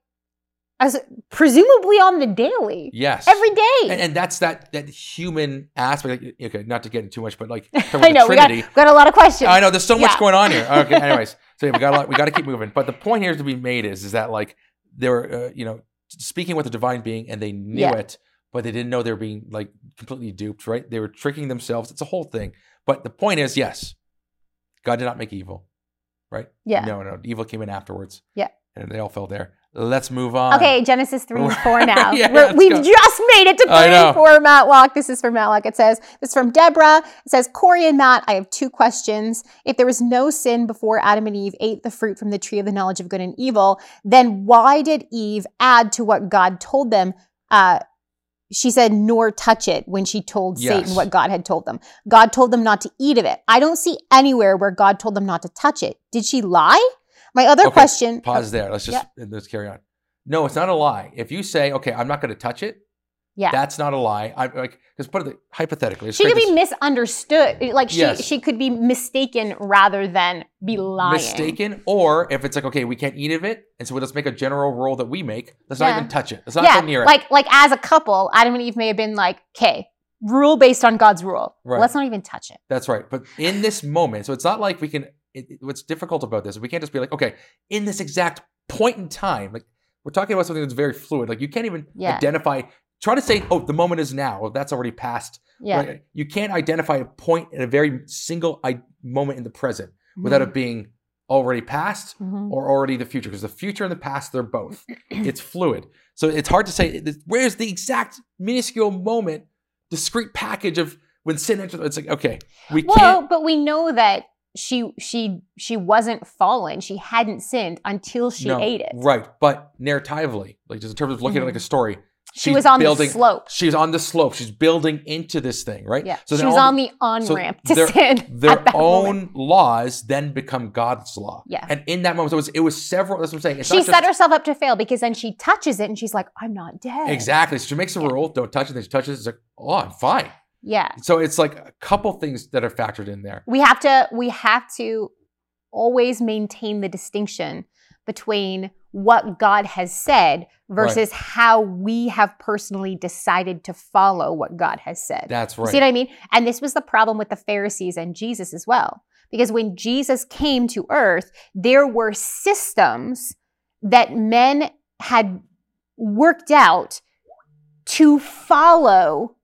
as presumably on the daily, yes, every day. and, and that's that that human aspect. Like, okay, not to get into too much, but like (laughs) I know the we got, Trinity. got a lot of questions. I know there's so much Yeah. going on here. Okay, anyways, (laughs) so yeah, we got a lot, we got to keep moving. But the point here to be made is is that like they were uh, you know speaking with a divine being and they knew Yeah. it, but they didn't know they were being like completely duped. Right? They were tricking themselves. It's a whole thing. But the point is, yes, God did not make evil. Right? Yeah. No, no, evil came in afterwards. Yeah. And they all fell there. Let's move on. Okay, Genesis 3 and 4 (laughs) now. Yeah, We've go. just made it to 3 I know. and 4, Matlock. This is from Matlock. It says, this is from Deborah. It says, Corey and Matt, I have two questions. If there was no sin before Adam and Eve ate the fruit from the tree of the knowledge of good and evil, then why did Eve add to what God told them? Uh, she said, nor touch it when she told Yes. Satan what God had told them. God told them not to eat of it. I don't see anywhere where God told them not to touch it. Did she lie? My other Okay, question. Pause there. Let's just let's carry on. No, it's not a lie. If you say, okay, I'm not going to touch it, Yeah. That's not a lie. I like because put it hypothetically. she could be this- misunderstood. Like she Yes. she could be mistaken rather than be lying. mistaken, or if it's like, okay, we can't eat of it, and so let's make a general rule that we make. Let's not even touch it. Let's not yeah, go near it. like like as a couple, Adam and Eve may have been like, okay, rule based on God's rule. Right. Let's not even touch it. That's right. But in this moment, so it's not like we can. It, it- what's difficult about this? is We can't just be like, okay, in this exact point in time, like we're talking about something that's very fluid. Like you can't even Yeah. identify. Try to say, oh, the moment is now. Well, that's already passed. Yeah. Right? You can't identify a point in a very single I- moment in the present without it being already past Mhm. or already the future because the future and the past they're both (clears throat) it's fluid so it's hard to say where's the exact minuscule moment discrete package of when sin enters it's like okay we Well, can't but we know that she she she wasn't fallen. She hadn't sinned until she no, ate it. right but narratively like just in terms of looking at it like a mm-hmm. story She was on building- the slope. she's on the slope she's building into this thing right Yeah. so she was on the on ramp to their- sin. (laughs) their at that moment. own laws then become god's law Yeah. and in that moment so it was, it was several that's what i'm saying it's She set just, herself up to fail because then she touches it and she's like, I'm not dead. exactly so she makes a Yeah. rule don't touch it then she touches it it's like oh i'm fine Yeah. So it's like a couple things that are factored in there. We have to we have to always maintain the distinction between what God has said versus how we have personally decided to follow what God has said. That's You right. See what I mean? And this was the problem with the Pharisees and Jesus as well. Because when Jesus came to earth, there were systems that men had worked out to follow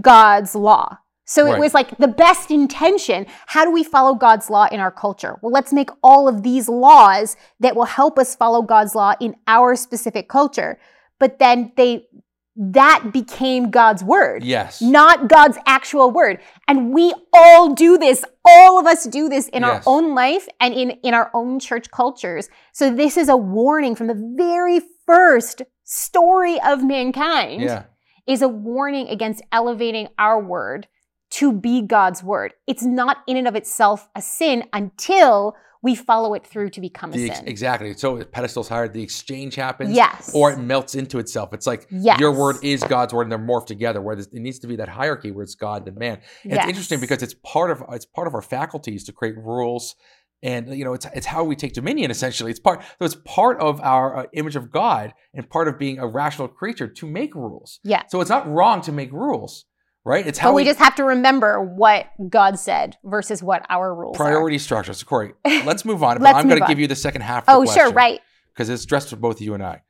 God's law. So it was like the best intention. How do we follow God's law in our culture? Well, let's make all of these laws that will help us follow God's law in our specific culture. But then they that became God's word yes. not God's actual word. And we all do this. All of us do this in our own life and in, in our own church cultures. So this is a warning from the very first story of mankind Yeah. Is a warning against elevating our word to be God's word. It's not in and of itself a sin until we follow it through to become The ex- sin. exactly. So the pedestal's higher, the exchange happens. Yes. Or it melts into itself. It's like Yes. your word is God's word and they're morphed together where it needs to be that hierarchy where it's God and man. And Yes. It's interesting because it's part of it's part of our faculties to create rules and you know it's it's how we take dominion essentially. It's part so it's part of our uh, image of God and part of being a rational creature to make rules. Yeah. So it's not wrong to make rules, right? It's how But we just have to remember what God said versus what our rules are. priority structure. So Corey, let's move on. (laughs) but Let's I'm going to give you the second half. Of the Oh, sure, right. because it's addressed to both you and I.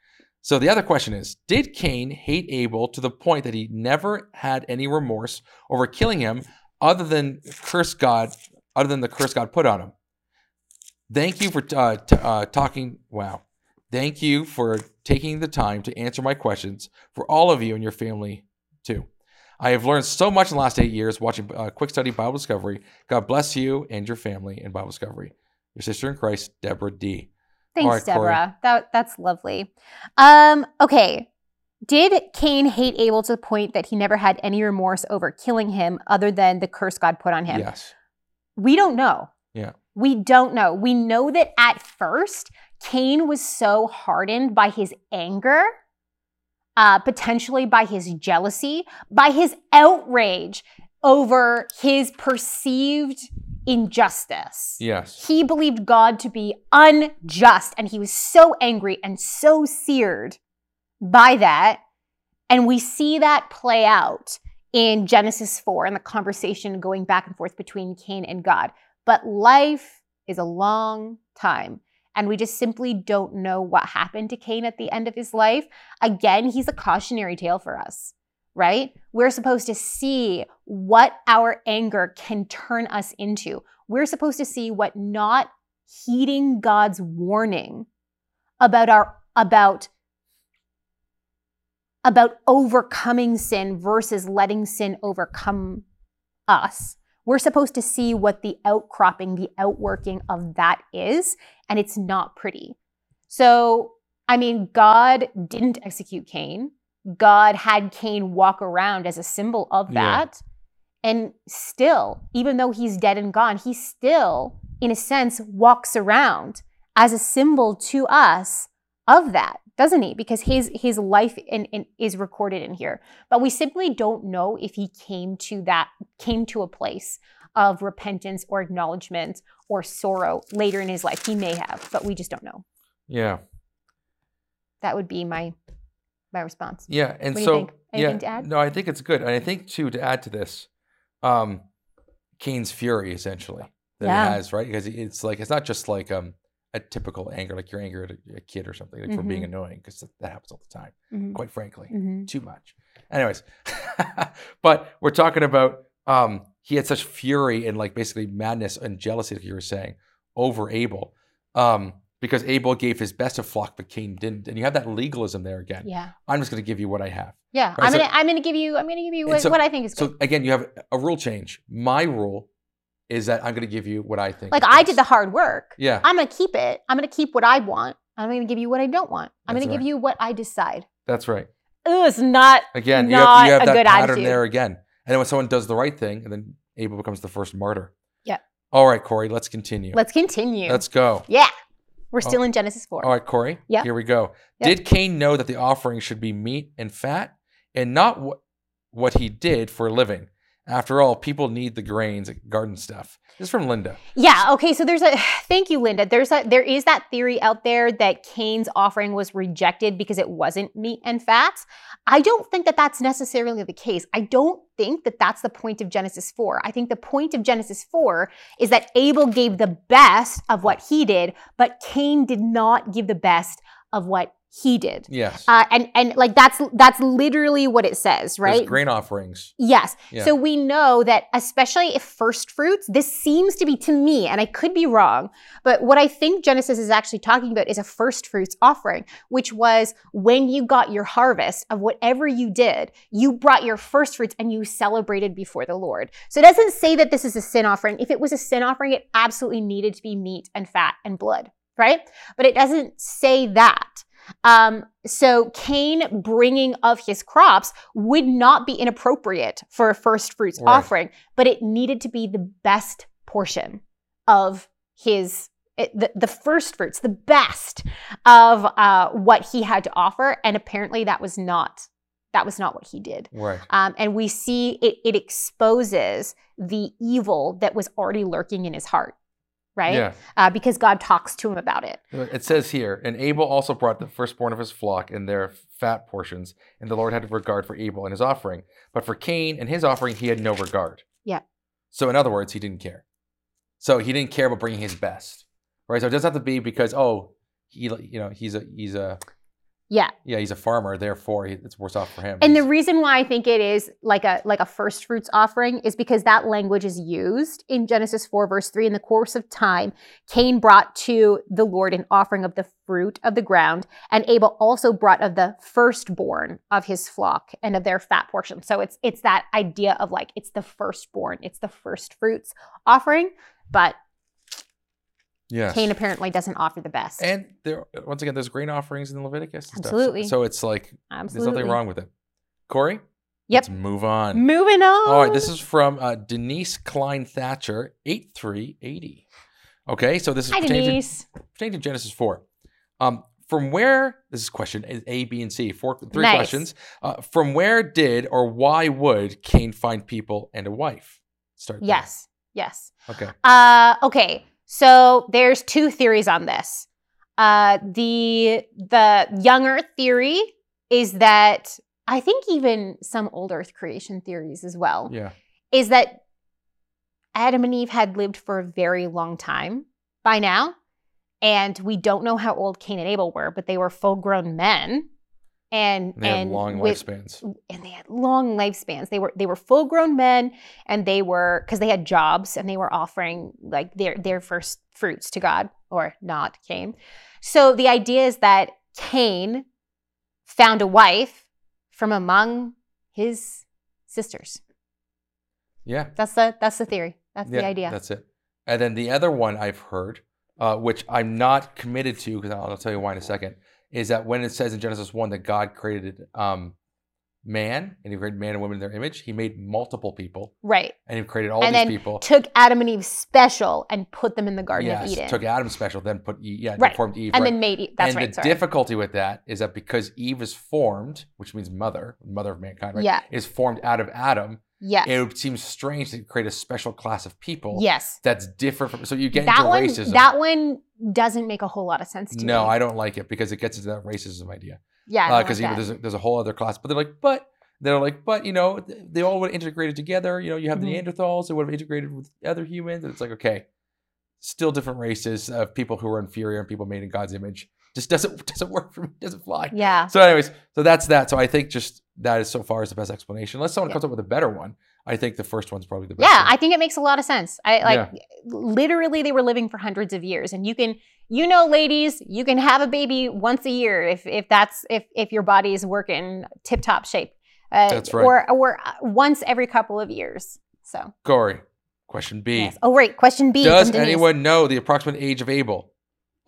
So the other question is Did Cain hate Abel to the point that he never had any remorse over killing him other than curse God, other than the curse God put on him? Thank you for uh, t- uh, talking. Wow. Thank you for taking the time to answer my questions for all of you and your family, too. I have learned so much in the last eight years watching uh, Quick Study Bible Discovery. God bless you and your family in Bible Discovery. Your sister in Christ, Deborah D. Thanks, right, Deborah. That that's lovely. Um, okay. Did Cain hate Abel to the point that he never had any remorse over killing him other than the curse God put on him? Yes. We don't know. Yeah. We don't know. We know that at first, Cain was so hardened by his anger, uh, potentially by his jealousy, by his outrage over his perceived injustice. Yes. He believed God to be unjust, and he was so angry and so seared by that. And we see that play out in Genesis 4 and the conversation going back and forth between Cain and God. But life is a long time. And we just simply don't know what happened to Cain at the end of his life. Again, he's a cautionary tale for us, right? We're supposed to see what our anger can turn us into. We're supposed to see what not heeding God's warning about our about about overcoming sin versus letting sin overcome us. We're supposed to see what the outcropping, the outworking of that is, and it's not pretty. So, I mean, God didn't execute Cain. God had Cain walk around as a symbol of Yeah. that. And still, even though he's dead and gone, he still, in a sense, walks around as a symbol to us of that. Doesn't he? Because his his life in, in, is recorded in here. But we simply don't know if he came to that came to a place of repentance or acknowledgement or sorrow later in his life. He may have, but we just don't know. Yeah. That would be my my response. Yeah, and What do you so think? Anything yeah, to add? no, I think it's good, and I think too to add to this, um, Cain's fury essentially that Yeah. he has, right? Because it's like it's not just like um a typical anger, like you're angry at a, a kid or something, like for being annoying, because that happens all the time, Mhm. quite frankly, Mhm. too much. Anyways, (laughs) but we're talking about um he had such fury and like basically madness and jealousy, like you were saying, over Abel, um. Because Abel gave his best to flock, but Cain didn't, and you have that legalism there again. Yeah. I'm just going to give you what I have. Yeah. Right, I'm so- gonna I'm gonna give you I'm gonna give you what, so- what I think is good. So again, you have a rule change. My rule is that I'm going to give you what I think. like I did the hard work. Yeah, I'm gonna keep it. I'm gonna keep what I want. I'm gonna give you what I don't want. I'm That's gonna give you what I decide. that's right. Ugh, it's not Again, you have, Not you have a that good pattern attitude. there again. And then when someone does the right thing, and then Abel becomes the first martyr. Yeah. All right, Corey, let's continue. let's continue. Let's go. yeah. We're oh. still in Genesis 4. All right, Corey. Yeah. Here we go. Yep. Did Cain know that the offering should be meat and fat, and not what what he did for a living? After all, people need the grains, garden stuff. This is from Linda. Yeah. Okay. So there's a (sighs) thank you, Linda. There's a there is that theory out there that Cain's offering was rejected because it wasn't meat and fats. I don't think that that's necessarily the case. I don't think that that's the point of Genesis 4. I think the point of Genesis 4 is that Abel gave the best of what he did, but Cain did not give the best of what he did. Yes. Uh, and and like that's that's literally what it says, There's right? grain offerings. Yes. Yeah. So we know that, especially if first fruits, this seems to be to me, and I could be wrong, but what I think Genesis is actually talking about is a first fruits offering, which was when you got your harvest of whatever you did, you brought your first fruits and you celebrated before the Lord. So it doesn't say that this is a sin offering. If it was a sin offering, it absolutely needed to be meat and fat and blood, right? But it doesn't say that. Um, so Cain bringing of his crops would not be inappropriate for a first fruits Right. offering, but it needed to be the best portion of his it- the, the first fruits, the best of uh, what he had to offer, and apparently that was not that was not what he did. Right. Um, and we see it, it exposes the evil that was already lurking in his heart, right? Yeah. Uh, because God talks to him about it. It says here, and Abel also brought the firstborn of his flock and their fat portions, and the Lord had regard for Abel and his offering. But for Cain and his offering, he had no regard. Yeah. So, in other words, he didn't care. So he didn't care about bringing his best, right? So it doesn't have to be because oh, he you know he's a he's a Yeah. yeah he's a farmer, therefore he, it's worse off for him. And the reason why I think it is like a like a first fruits offering is because that language is used in Genesis 4 verse 3 in the course of time Cain brought to the Lord an offering of the fruit of the ground and Abel also brought of the firstborn of his flock and of their fat portion. So it's it's that idea of like it's the firstborn, it's the first fruits offering, but yes. Cain apparently doesn't offer the best. and there once again, there's grain offerings in Leviticus. And Absolutely. Stuff. So it's like Absolutely. there's nothing wrong with it. Corey. Yep. Let's move on. Moving on. All right, this is from uh, Denise Klein Thatcher, 8380. Okay, so this is Hi pertaining to, pertaining to Genesis 4. Um, from where, this is question is A, B, and C, four, three Nice. questions. Uh, from where did or why would Cain find people and a wife? Start there. Yes. Yes. Okay. Uh, okay, so there's two theories on this. Uh, the the young Earth theory is that I think even some old Earth creation theories as well Yeah. is that Adam and Eve had lived for a very long time by now, and we don't know how old Cain and Abel were, but they were full grown men, and They and long with- lifespans. and they had long lifespans. They were they were full grown men, and they were because they had jobs and they were offering like their their first fruits to God or not Cain. So the idea is that Cain found a wife from among his sisters. Yeah. That's the that's the theory. That's yeah, the idea. That's it. And then the other one I've heard, uh, which I'm not committed to, because I'll, I'll tell you why in a second, is that when it says in Genesis 1 that God created um, man and he created man and woman in their image, he made multiple people Right. and he created all And these then people. Took Adam and Eve special and put them in the Garden yes, of Eden. took Adam special, then put Eve, yeah, Right. formed Eve. and right. then made Eve. That's and right. the sorry. difficulty with that is that because Eve is formed, which means mother, mother of mankind, right? Yeah. Is formed out of Adam. yes. It would seem strange to create a special class of people yes. that's different from. So you get That into one. racism. That one doesn't make a whole lot of sense to no, me. I don't like it because it gets into that racism idea. yeah. Because like you know, there's a, there's a whole other class, but they're like, but they're like, but you know, they all would have integrated together. You know, you have Mhm. the Neanderthals, they would have integrated with other humans. And it's like, okay, still different races of people who are inferior and people made in God's image. Just doesn't (laughs) doesn't work for me. Doesn't fly. yeah. So, anyways, so that's that. So I think just that is so far is the best explanation. Unless someone Yeah. comes up with a better one, I think the first one's probably the best. Yeah, one. I think it makes a lot of sense. I like literally they were living for hundreds of years and you can you know ladies, you can have a baby once a year if if that's if if your body is working tip-top shape. Uh, That's right. Or or uh, once every couple of years. So, Corey, question B. yes. Oh, right, question B Does anyone know the approximate age of Abel?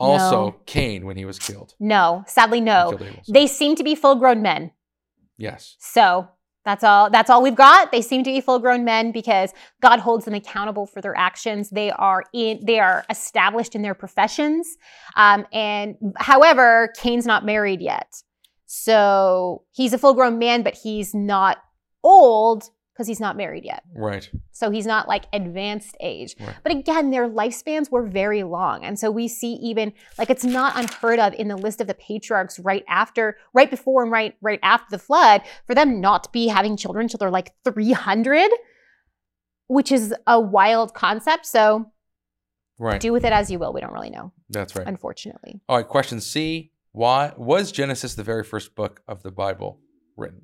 Also, No. Cain when he was killed. No, sadly no. killed Abel, so- They seem to be full-grown men. yes. So that's all. That's all we've got. They seem to be full-grown men because God holds them accountable for their actions. They are in. They are established in their professions. Um, and however, Cain's not married yet, so he's a full-grown man, but he's not old because he's not married yet. Right. So he's not like advanced age. Right. But again, their lifespans were very long. And so we see even like it's not unheard of in the list of the patriarchs right after, right before and right right after the flood for them not to be having children until they're like 300, which is a wild concept. So Right. do with it as you will. We don't really know, That's right. unfortunately. All right. Question C. Why was Genesis the very first book of the Bible written?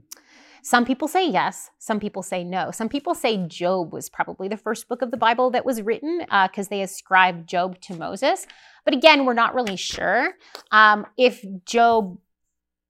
Some people say yes, some people say no. Some people say Job was probably the first book of the Bible that was written because they ascribed Job to Moses. But again, we're not really sure. Um, if Job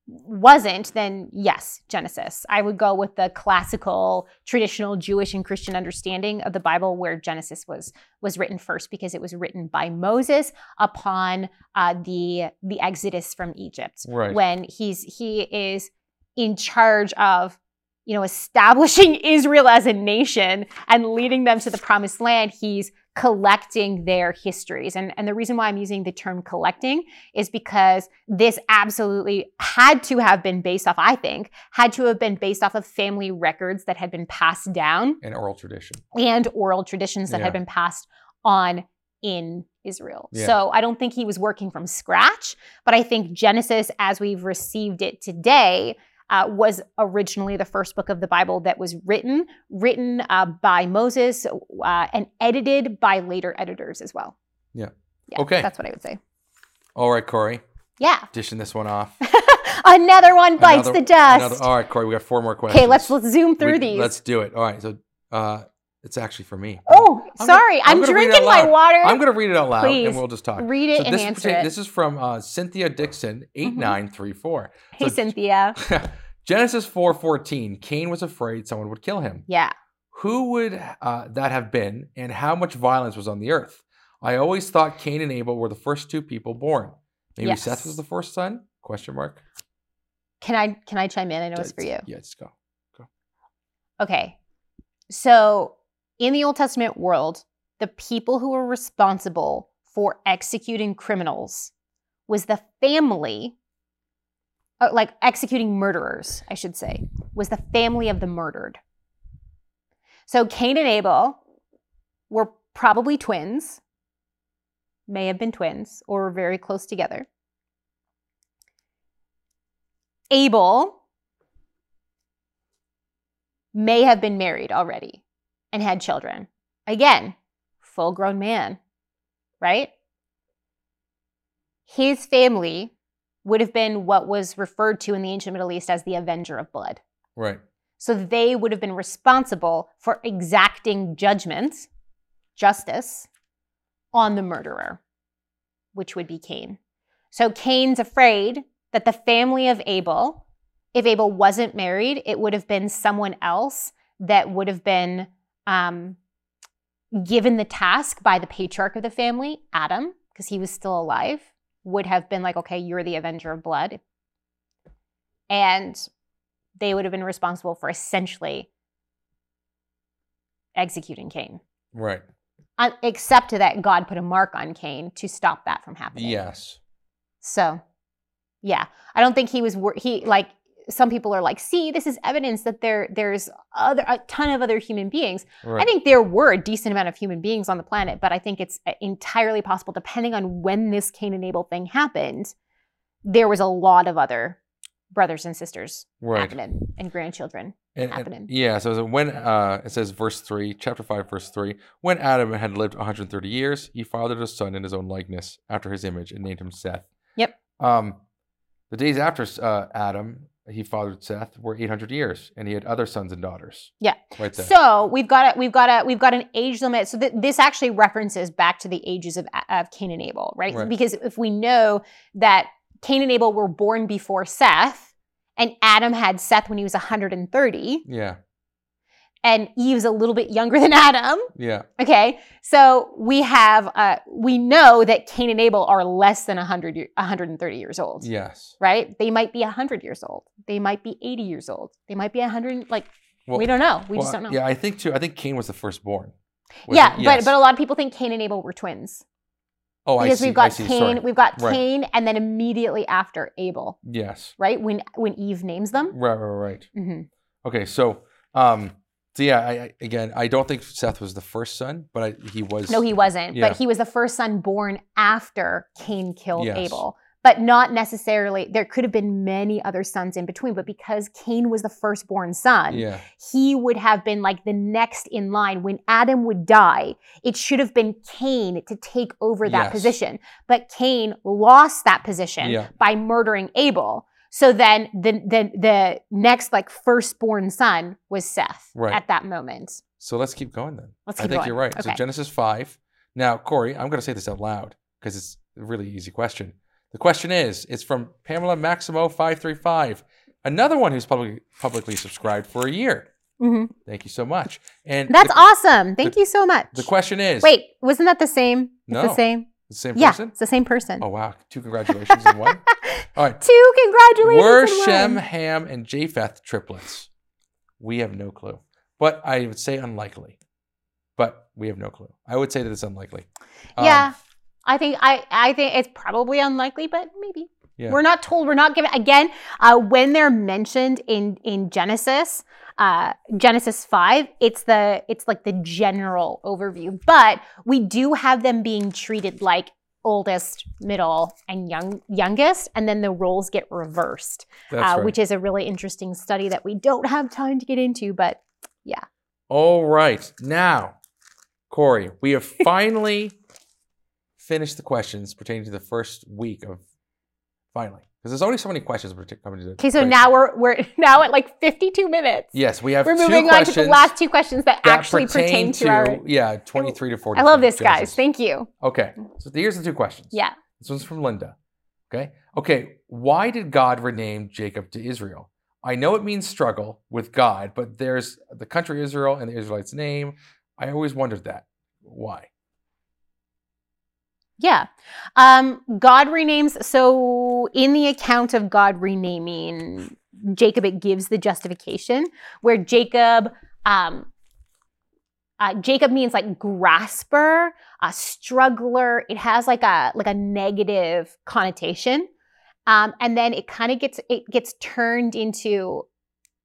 wasn't, then yes, Genesis. I would go with the classical, traditional Jewish and Christian understanding of the Bible, where Genesis was was written first because it was written by Moses upon uh, the the Exodus from Egypt Right. when he's he is in charge of you know establishing (laughs) Israel as a nation and leading them to the promised land he's collecting their histories and and the reason why I'm using the term collecting is because this absolutely had to have been based off I think had to have been based off of family records that had been passed down An oral tradition. and oral traditions that Yeah. had been passed on in Israel. Yeah. So I don't think he was working from scratch, but I think Genesis, as we've received it today, uh, was originally the first book of the Bible that was written, written uh, by Moses uh, and edited by later editors as well. Yeah. Yeah, Okay. That's what I would say. All right, Corey. Yeah. Dishing this one off. (laughs) Another one bites Another- the dust. another- all right, Corey. We got four more questions. okay, let's let's zoom through We- these. Let's do it. All right. So uh, it's actually for me. oh, I'm sorry. gonna- I'm I'm, gonna drinking my water. I'm going to read it out loud Please. and we'll just talk. Read it so and this, answer it. this is from uh, Cynthia Dixon, 8934. hey, So- Cynthia. (laughs) Genesis 4:14. Cain was afraid someone would kill him. Yeah. Who would uh, that have been, and how much violence was on the earth? I always thought Cain and Abel were the first two people born. Maybe Yes. Seth was the first son? Question mark. Can I can I chime in? I know it's for you. Yeah, just go. go. Okay. So in the Old Testament world, the people who were responsible for executing criminals was the family, uh, like executing murderers, I should say, was the family of the murdered. So Cain and Abel were probably twins, may have been twins, or were very close together. Abel may have been married already and had children. Again, full grown man, right? His family would have been what was referred to in the ancient Middle East as the avenger of blood. Right. So they would have been responsible for exacting judgment, justice, on the murderer, which would be Cain. So Cain's afraid that the family of Abel, if Abel wasn't married, it would have been someone else that would have been um, given the task by the patriarch of the family, Adam, because he was still alive, would have been like, okay, you're the avenger of blood. And they would have been responsible for essentially executing Cain. Right. Uh, except that God put a mark on Cain to stop that from happening. Yes. So, yeah, I don't think he was wor- he like some people are like, see, this is evidence that there there's other a ton of other human beings. Right. I think there were a decent amount of human beings on the planet, but I think it's uh, entirely possible, depending on when this Cain and Abel thing happened, there was a lot of other brothers and sisters right. happening and grandchildren. And- and- happening. yeah, so when uh, it says verse three, chapter five, verse three, when Adam had lived 130 years, he fathered a son in his own likeness, after his image, and named him Seth. Yep. Um, the days after uh, Adam, he fathered Seth, were 800 years, and he had other sons and daughters. Yeah. Right there. So we've got a we've got a we've got an age limit. So th- this actually references back to the ages of of Cain and Abel, right? Right. Because if we know that Cain and Abel were born before Seth, and Adam had Seth when he was 130, yeah, and Eve's a little bit younger (laughs) than Adam. yeah, Okay, so we have uh, we know that Cain and Abel are less than 100 year, 130 years old, yes. right? They might be 100 years old. They might be 80 years old. They might be 100. Like Well, we don't know. We well, just don't know. Yeah, I think too. I think Cain was the firstborn. Yeah, it? but but a lot of people think Cain and Abel were twins oh, I because see. we've I got. Cain, Sorry. we've got Right. Cain, and then immediately after Abel, Yes. right? When when Eve names them. Right, right, right. hmm Okay, so um, so yeah, I, I again, I don't think Seth was the first son, but I, he was. No, he wasn't. Yeah. But he was the first son born after Cain killed Yes. Abel. But not necessarily. There could have been many other sons in between. But because Cain was the firstborn son, Yeah, he would have been like the next in line. When Adam would die, it should have been Cain to take over that Yes. position. But Cain lost that position Yeah. by murdering Abel. So then the, the, the next like firstborn son was Seth Right. at that moment. so let's keep going then. Let's I think going. you're right. So Genesis five. Now, Corey, I'm going to say this out loud because it's a really easy question. The question is, it's from Pamela Maximo five three five, another one who's publicly publicly subscribed for a year. Mhm. Thank you so much. And That's the, awesome. Thank you so much. the question is, Wait, wasn't that the same? It's No. the same. The same Yeah, person? it's the same person. Oh wow, two congratulations in one. (laughs) All right, Two congratulations. Were Shem. Ham, and Japheth triplets? We have no clue. But I would say unlikely. But we have no clue. I would say that it's unlikely. Um, Yeah, I think I I think it's probably unlikely, but maybe. Yeah. We're not told. We're not given again uh, when they're mentioned in in Genesis. Uh, Genesis five, it's the it's like the general overview, but we do have them being treated like oldest, middle, and young youngest, and then the roles get reversed. Uh, right. which is a really interesting study that we don't have time to get into, but yeah. All right. Now, Corey, we have (laughs) finally finished the questions pertaining to the first week of finally. Because there's only so many questions pertaining coming to okay. So question. now we're we're (laughs) now at like 52 minutes. Yes, we have we're moving on to the last two questions that, that actually pertain to, our. yeah, 23 to 40. I love this, guys. Thank you. Okay. So here's the two questions. Yeah. This one's from Linda. Okay. Okay. Why did God rename Jacob to Israel? I know it means struggle with God, but there's the country Israel and the Israelites' name. I always wondered that. Why? Yeah. Um, God renames. So in the account of God renaming Jacob, it gives the justification where Jacob, um, uh, Jacob means like grasper, a struggler. It has like a like a negative connotation, um, and then it kind of gets it gets turned into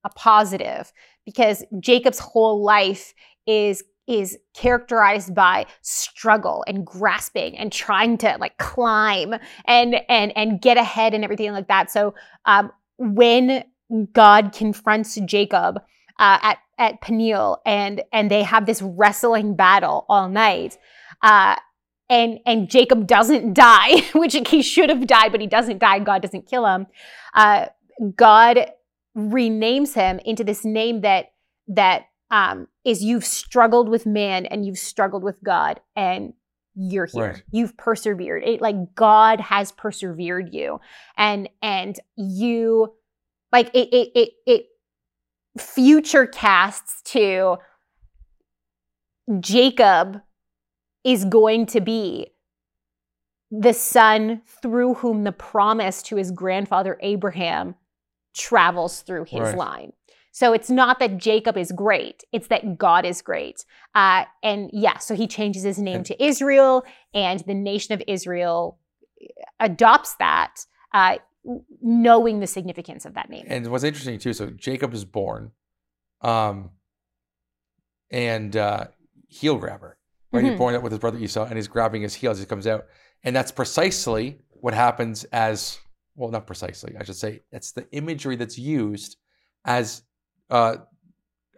a positive because Jacob's whole life is is characterized by struggle and grasping and trying to like climb and and and get ahead and everything like that. So um, when God confronts Jacob uh, at at Peniel and and they have this wrestling battle all night. Uh, and and Jacob doesn't die, (laughs) which he should have died, but he doesn't die. God doesn't kill him. Uh, God renames him into this name that that um, is you've struggled with man and you've struggled with God and you're here. Right. You've persevered. It like God has persevered you, and and you like it it it, it future casts to Jacob is going to be the son through whom the promise to his grandfather Abraham travels through his Right. line. So it's not that Jacob is great; it's that God is great. Uh, and yeah, so he changes his name to Israel, and the nation of Israel adopts that, uh, knowing the significance of that name. And what's interesting too, so Jacob is born, um, and uh, heel grabber, right? He's Mhm. born with his brother Esau, and he's grabbing his heel as he comes out, and that's precisely what happens as well, not precisely, I should say. It's the imagery that's used as, uh,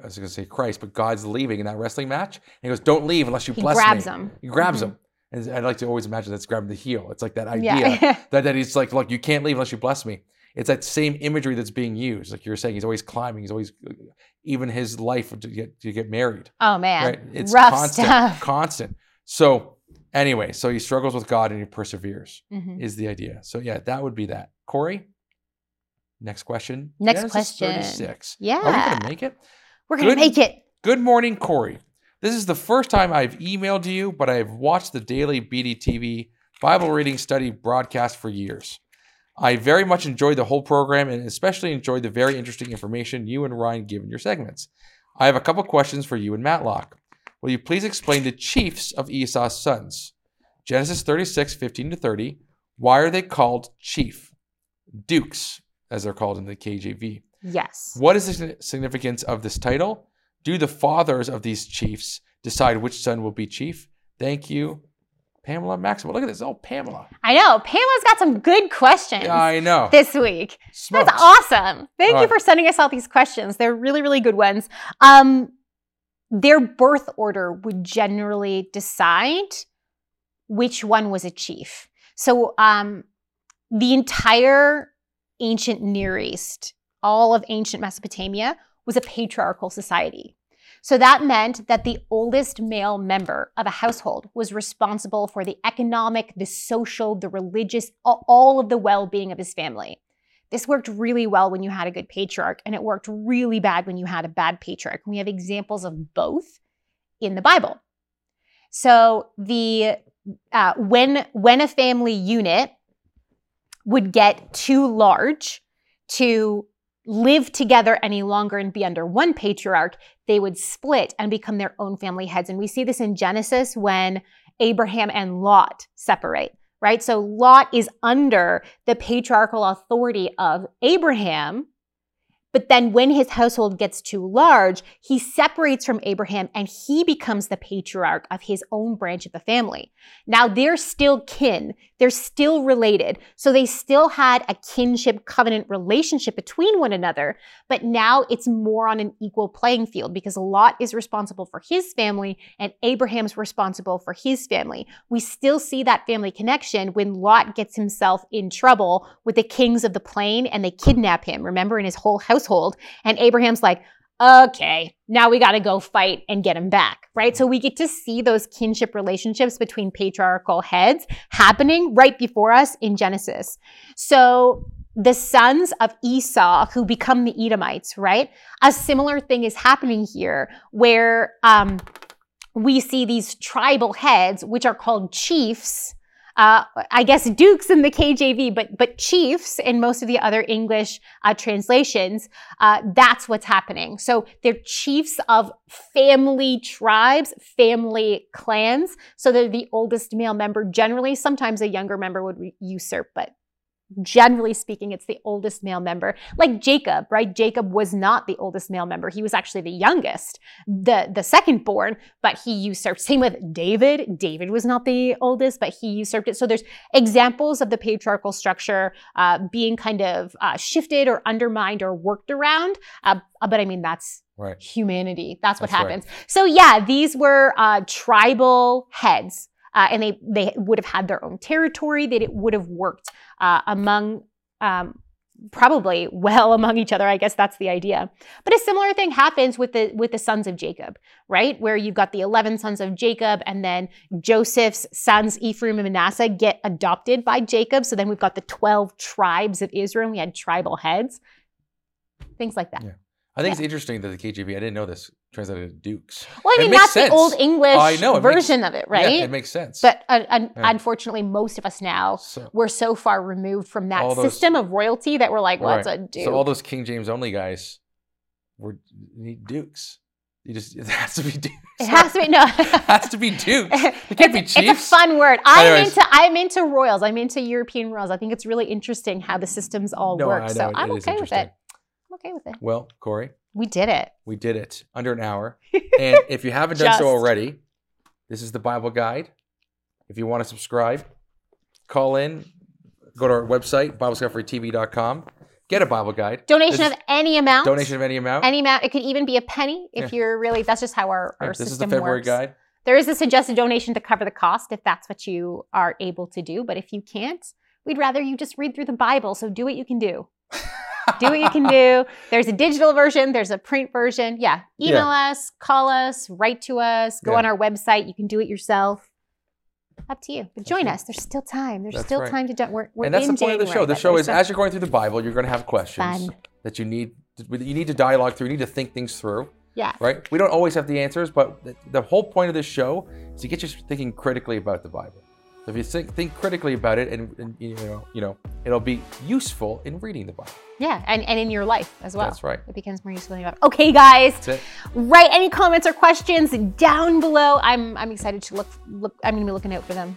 I was going to say Christ, but God's leaving in that wrestling match, and he goes, "Don't leave unless you bless me. He bless grabs me." him. He grabs Mhm. him, and I like to always imagine that's grabbing the heel. It's like that idea Yeah. (laughs) that, that he's like, look, you can't leave unless you bless me. It's that same imagery that's being used. Like you're saying, he's always climbing. He's always, even his life to get to get married. oh man, Right? It's rough constant, stuff. (laughs) constant. So anyway, so he struggles with God and he perseveres. Mhm. Is the idea. So yeah, that would be that. Corey, next question. Next Genesis question. 36. Yeah, Are we gonna make it? we're gonna make it. Good morning, Corey. This is the first time I've emailed you, but I've watched the daily BDTV Bible reading study broadcast for years. I very much enjoyed the whole program and especially enjoyed the very interesting information you and Ryan give in your segments. I have a couple questions for you and Matlock. Will you please explain the chiefs of Esau's sons? Genesis 36, 15 to 30. Why are they called chief? Dukes, as they're called in the KJV. Yes. What is the significance of this title? Do the fathers of these chiefs decide which son will be chief? Thank you, Pamela Maxwell. Look at this. Oh, Pamela. I know. Pamela's got some good questions Yeah, I know. this week. Smokes. That's awesome. Thank All you for sending us all these questions. They're really, really good ones. Um, their birth order would generally decide which one was a chief. So um, the entire ancient Near East, all of ancient Mesopotamia, was a patriarchal society. So that meant that the oldest male member of a household was responsible for the economic, the social, the religious, all- of the well being of his family. This worked really well when you had a good patriarch, and it worked really bad when you had a bad patriarch. We have examples of both in the Bible. So the uh, when when a family unit would get too large to live together any longer and be under one patriarch, they would split and become their own family heads. And we see this in Genesis when Abraham and Lot separate, right? So Lot is under the patriarchal authority of Abraham. But then when his household gets too large, he separates from Abraham and he becomes the patriarch of his own branch of the family. Now they're still kin, they're still related. So they still had a kinship covenant relationship between one another, but now it's more on an equal playing field because Lot is responsible for his family and Abraham's responsible for his family. We still see that family connection when Lot gets himself in trouble with the kings of the plain and they kidnap him, remember, in his whole household. And Abraham's like, okay, now we got to go fight and get him back, right? So we get to see those kinship relationships between patriarchal heads happening right before us in Genesis. So the sons of Esau who become the Edomites, right? A similar thing is happening here where um, we see these tribal heads, which are called chiefs. Uh, I guess dukes in the KJV, but but chiefs in most of the other English uh, translations. Uh, that's what's happening. So they're chiefs of family tribes, family clans. So they're the oldest male member. Generally, sometimes a younger member would re- usurp, but generally speaking, it's the oldest male member. Like Jacob, right? Jacob was not the oldest male member. He was actually the youngest, the, the second born, but he usurped. Same with David. David was not the oldest, but he usurped it. So there's examples of the patriarchal structure uh, being kind of uh, shifted or undermined or worked around. Uh, but I mean, that's Right. humanity. That's what That's right. happens. So yeah, these were uh, tribal heads, uh, and they they would have had their own territory. That it would have worked uh, among. Um, probably well (laughs) among each other i guess that's the idea but a similar thing happens with the with the sons of jacob right where you've got the 11 sons of jacob and then joseph's sons ephraim and manasseh get adopted by jacob so then we've got the 12 tribes of israel we had tribal heads things like that Yeah. I think it's interesting that the KJV, I didn't know this, translated to dukes. Well, I mean, that's sense. the old English I know, it makes- version of it, right? Yeah, it makes sense. but uh, un- Yeah. unfortunately, most of us now so, we're so far removed from that those- system of royalty that we're like, what's right. a duke? so all those King James only guys were need dukes. You just (laughs) it has to be dukes. it has to be no. (laughs) it has to be dukes. (laughs) It can't be it's, it's a fun word. I'm Anyways. into I'm into royals. I'm into European royals. I think it's really interesting how the systems all No, work. So it I'm is okay with it. Okay with it. Well, Corey, We did it. we did it under an hour. (laughs) And if you haven't done so already, this is the Bible Guide. If you want to subscribe, call in, go to our website, BibleDiscoveryTV.com, get a Bible Guide. Donation This of any amount. Donation of any amount. any amount. It could even be a penny if you're really. That's just how our, Yeah, our this is the system February works. guide. There is a suggested donation to cover the cost if that's what you are able to do. But if you can't, we'd rather you just read through the Bible. So do what you can do. (laughs) do what you can do. There's a digital version, there's a print version. Yeah. Email us, call us, write to us, go Yeah. on our website. You can do it yourself. Up to you. But join us. There's still time. There's That's still right. time to do We're, we're and that's the point of the show. The show is as you're going through the Bible, you're going to have questions Fun. that you need you need to dialogue through. You need to think things through. Yeah. Right? We don't always have the answers, but the, the whole point of this show is to get you thinking critically about the Bible. So if you think, think critically about it, and, and you know, you know, it'll be useful in reading the Bible. Yeah. And, and in your life as well. That's right. It becomes more useful. in your life. Okay, guys. That's it. write any comments or questions down below. I'm I'm excited to look look. I'm gonna be looking out for them.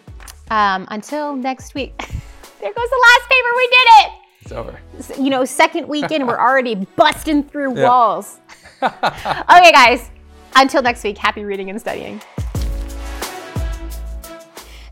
Um, until next week. (laughs) there goes the last paper. We did it. It's over. You know, second weekend, we're (laughs) already busting through Yeah. walls. (laughs) okay, guys. Until next week. Happy reading and studying.